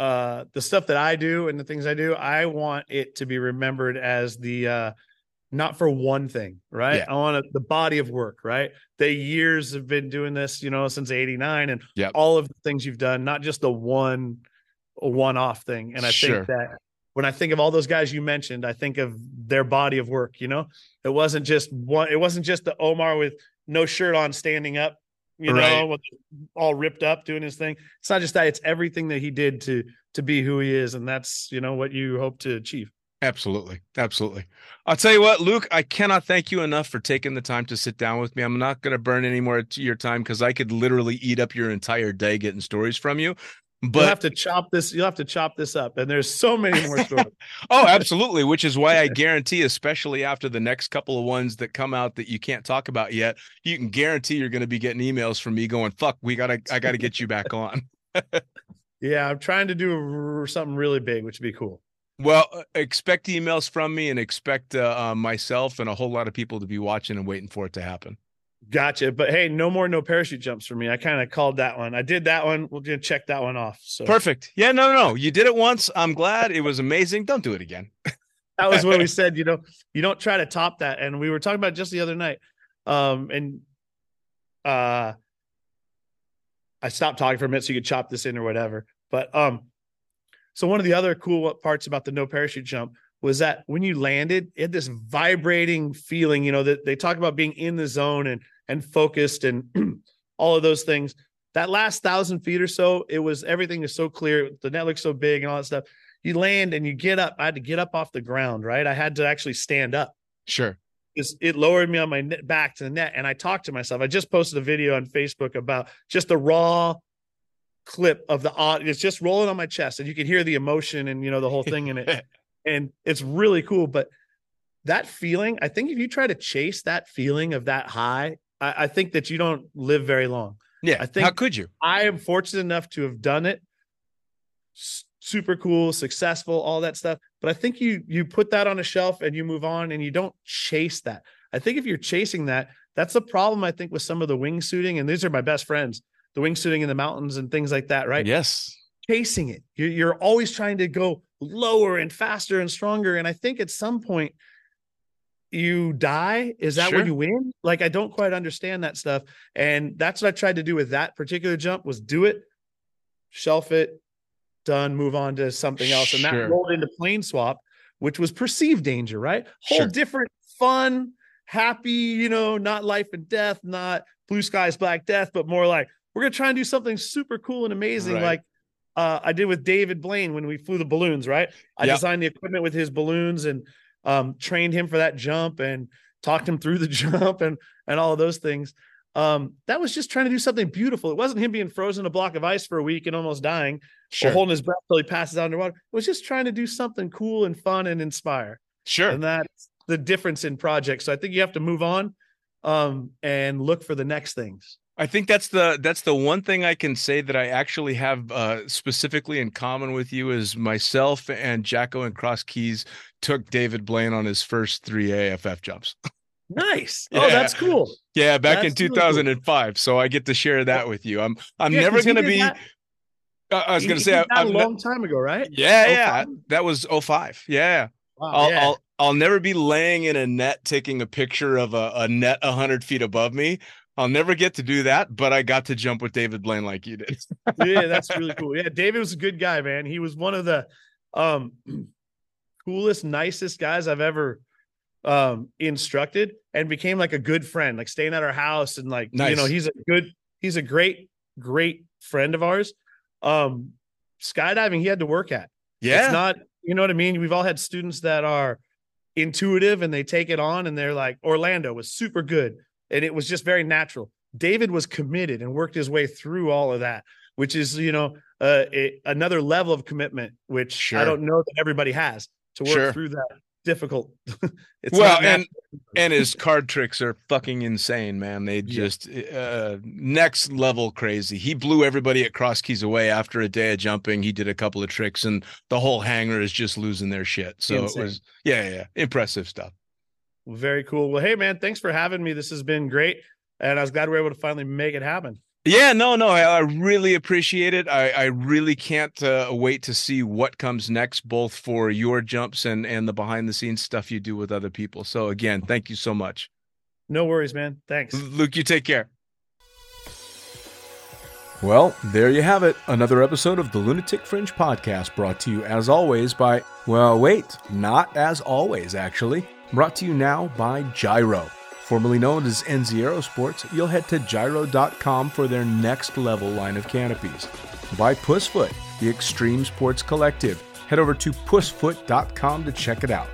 uh the stuff that i do and the things i do i want it to be remembered as the uh not for one thing right Yeah. i want it, the body of work right the years have been doing this you know since 89 and Yep. all of the things you've done not just the one one off thing and i Sure. think that when i think of all those guys you mentioned i think of their body of work you know it wasn't just one it wasn't just the omar with no shirt on standing up you Right. know, all ripped up doing his thing. It's not just that; it's everything that he did to to be who he is, and that's you know what you hope to achieve. Absolutely. Absolutely. I'll tell you what, Luke, I cannot thank you enough for taking the time to sit down with me. I'm not going to burn any more of your time because I could literally eat up your entire day getting stories from you. You'll have to chop this. You'll have to chop this up, and there's so many more *laughs* stories. oh, absolutely. Which is why I *laughs* guarantee, especially after the next couple of ones that come out that you can't talk about yet, you can guarantee you're going to be getting emails from me going, fuck, we got to, I got to get you back on. *laughs* yeah, I'm trying to do something really big, which would be cool. Well, uh, expect emails from me and expect uh, uh, myself and a whole lot of people to be watching and waiting for it to happen. Gotcha. But hey, no more no parachute jumps for me. I kind of called that one. I did that one. We'll gonna check that one off. So Perfect. Yeah, no, no, no. You did it once. I'm glad. It was amazing. Don't do it again. *laughs* that was what we said. You know, you don't try to top that. And we were talking about just the other night. Um, and uh, I stopped talking for a minute so you could chop this in or whatever. But um, so one of the other cool parts about the no parachute jump was that when you landed, it had this vibrating feeling. You know that they talk about being in the zone and and focused and *clears throat* all of those things. That last thousand feet or so, it was everything is so clear. The net looks so big and all that stuff. You land and you get up. I had to get up off the ground, right? I had to actually stand up Sure. because it lowered me on my back to the net. And I talked to myself. I just posted a video on Facebook about just the raw clip of the audio. It's just rolling on my chest, and you can hear the emotion and you know the whole thing in it. *laughs* and it's really cool. But that feeling, I think if you try to chase that feeling of that high, I, I think that you don't live very long. Yeah. I think- How could you? I am fortunate enough to have done it. S- Super cool, successful, all that stuff. But I think you you put that on a shelf and you move on and you don't chase that. I think if you're chasing that, that's the problem I think with some of the wingsuiting and these are my best friends, the wingsuiting in the mountains and things like that, right? Yes. chasing it. You're, you're always trying to go lower and faster and stronger. And I think at some point you die. Is that Sure. when you win? Like I don't quite understand that stuff. And that's what I tried to do with that particular jump was do it, shelf it, done, move on to something else. And Sure. that rolled into plane swap, which was perceived danger, right? Whole Sure. different fun, happy, you know, not life and death, not blue skies, black death, but more like we're gonna try and do something super cool and amazing, Right. like uh, I did with David Blaine when we flew the balloons, right? I Yep. designed the equipment with his balloons and um, trained him for that jump and talked him through the *laughs* jump and and all of those things. Um, that was just trying to do something beautiful. It wasn't him being frozen in a block of ice for a week and almost dying or holding his breath till he passes out underwater. It was just trying to do something cool and fun and inspire. Sure. And that's the difference in projects. So I think you have to move on um, and look for the next things. I think that's the that's the one thing I can say that I actually have uh, specifically in common with you is myself and Jacko and Cross Keys took David Blaine on his first three AFF jumps. *laughs* Nice. Yeah. Oh, that's cool. Yeah, back in That's really cool. 2005. So I get to share that with you. I'm I'm Yeah, never he gonna be. that- I was he gonna say I, a long time ago, right? yeah, yeah. That was 05. Yeah. Wow, I'll, yeah. I'll I'll never be laying in a net taking a picture of a, a net hundred feet above me. I'll never get to do that, but I got to jump with David Blaine like you did. *laughs* yeah, that's *laughs* really cool. Yeah, David was a good guy, man. He was one of the um *clears throat* coolest, nicest guys I've ever um instructed and became like a good friend, like staying at our house and like you know, he's a good he's a great, great friend of ours. Um skydiving he had to work at. Yeah. It's not, you know what I mean? We've all had students that are intuitive and they take it on and they're like, Orlando was super good. And it was just very natural. David was committed and worked his way through all of that, which is, you know, uh, a, another level of commitment, which Sure. I don't know that everybody has to work Sure. through that difficult. *laughs* it's well, and and his card tricks are fucking insane, man. They just uh next level crazy. He blew everybody at Cross Keys away after a day of jumping. He did a couple of tricks and the whole hangar is just losing their shit. So Insane. it was yeah, yeah, yeah. impressive stuff. Very cool. Well, hey man, thanks for having me. This has been great. And I was glad we were able to finally make it happen. Yeah, no, no, I, I really appreciate it. I, I really can't uh, wait to see what comes next, both for your jumps and and the behind the scenes stuff you do with other people. So again, thank you so much, No worries, man. Thanks. Luke. You take care. Well, there you have it. Another episode of the Lunatic Fringe podcast brought to you as always by, well, wait, not as always, actually. Brought to you now by Jyro. Formerly known as NZ Aerosports, you'll head to jyro.com for their next level line of canopies. By Pussfoot, the Extreme Sports Collective. Head over to pussfoot.com to check it out.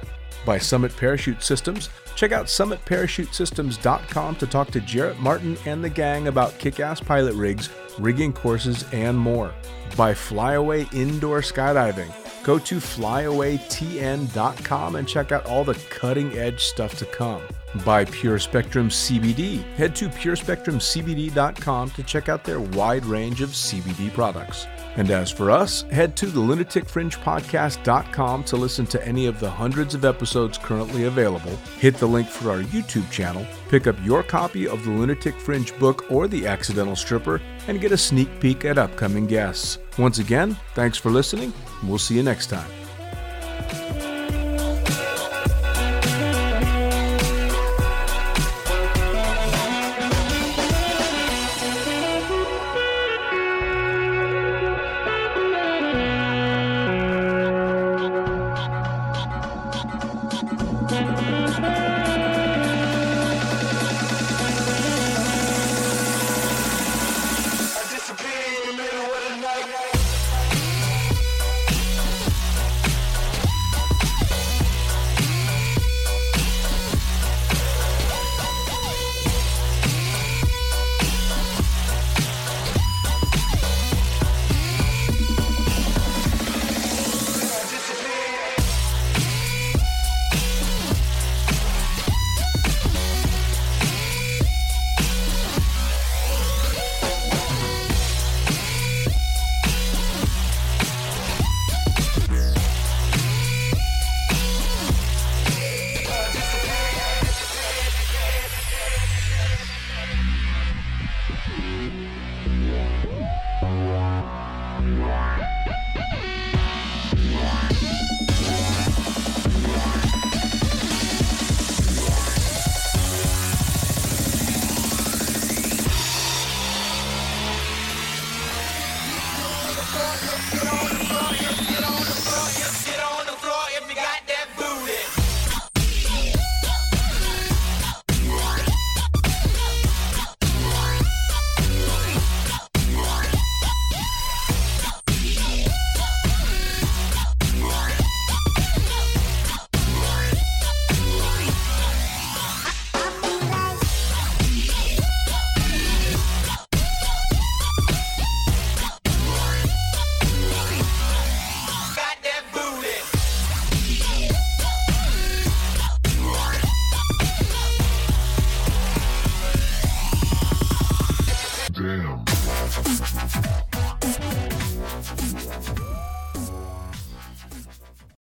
By Summit Parachute Systems, check out summitparachutesystems.com to talk to Jarrett Martin and the gang about kick ass pilot rigs, rigging courses, and more. By Flyaway Indoor Skydiving, go to flyawaytn.com and check out all the cutting edge stuff to come. By Pure Spectrum CBD, head to purespectrumcbd.com to check out their wide range of CBD products. And as for us, head to the lunaticfringepodcast.com to listen to any of the hundreds of episodes currently available, hit the link for our YouTube channel, pick up your copy of the Lunatic Fringe book or The Accidental Stripper, and get a sneak peek at upcoming guests. Once again, thanks for listening, we'll see you next time.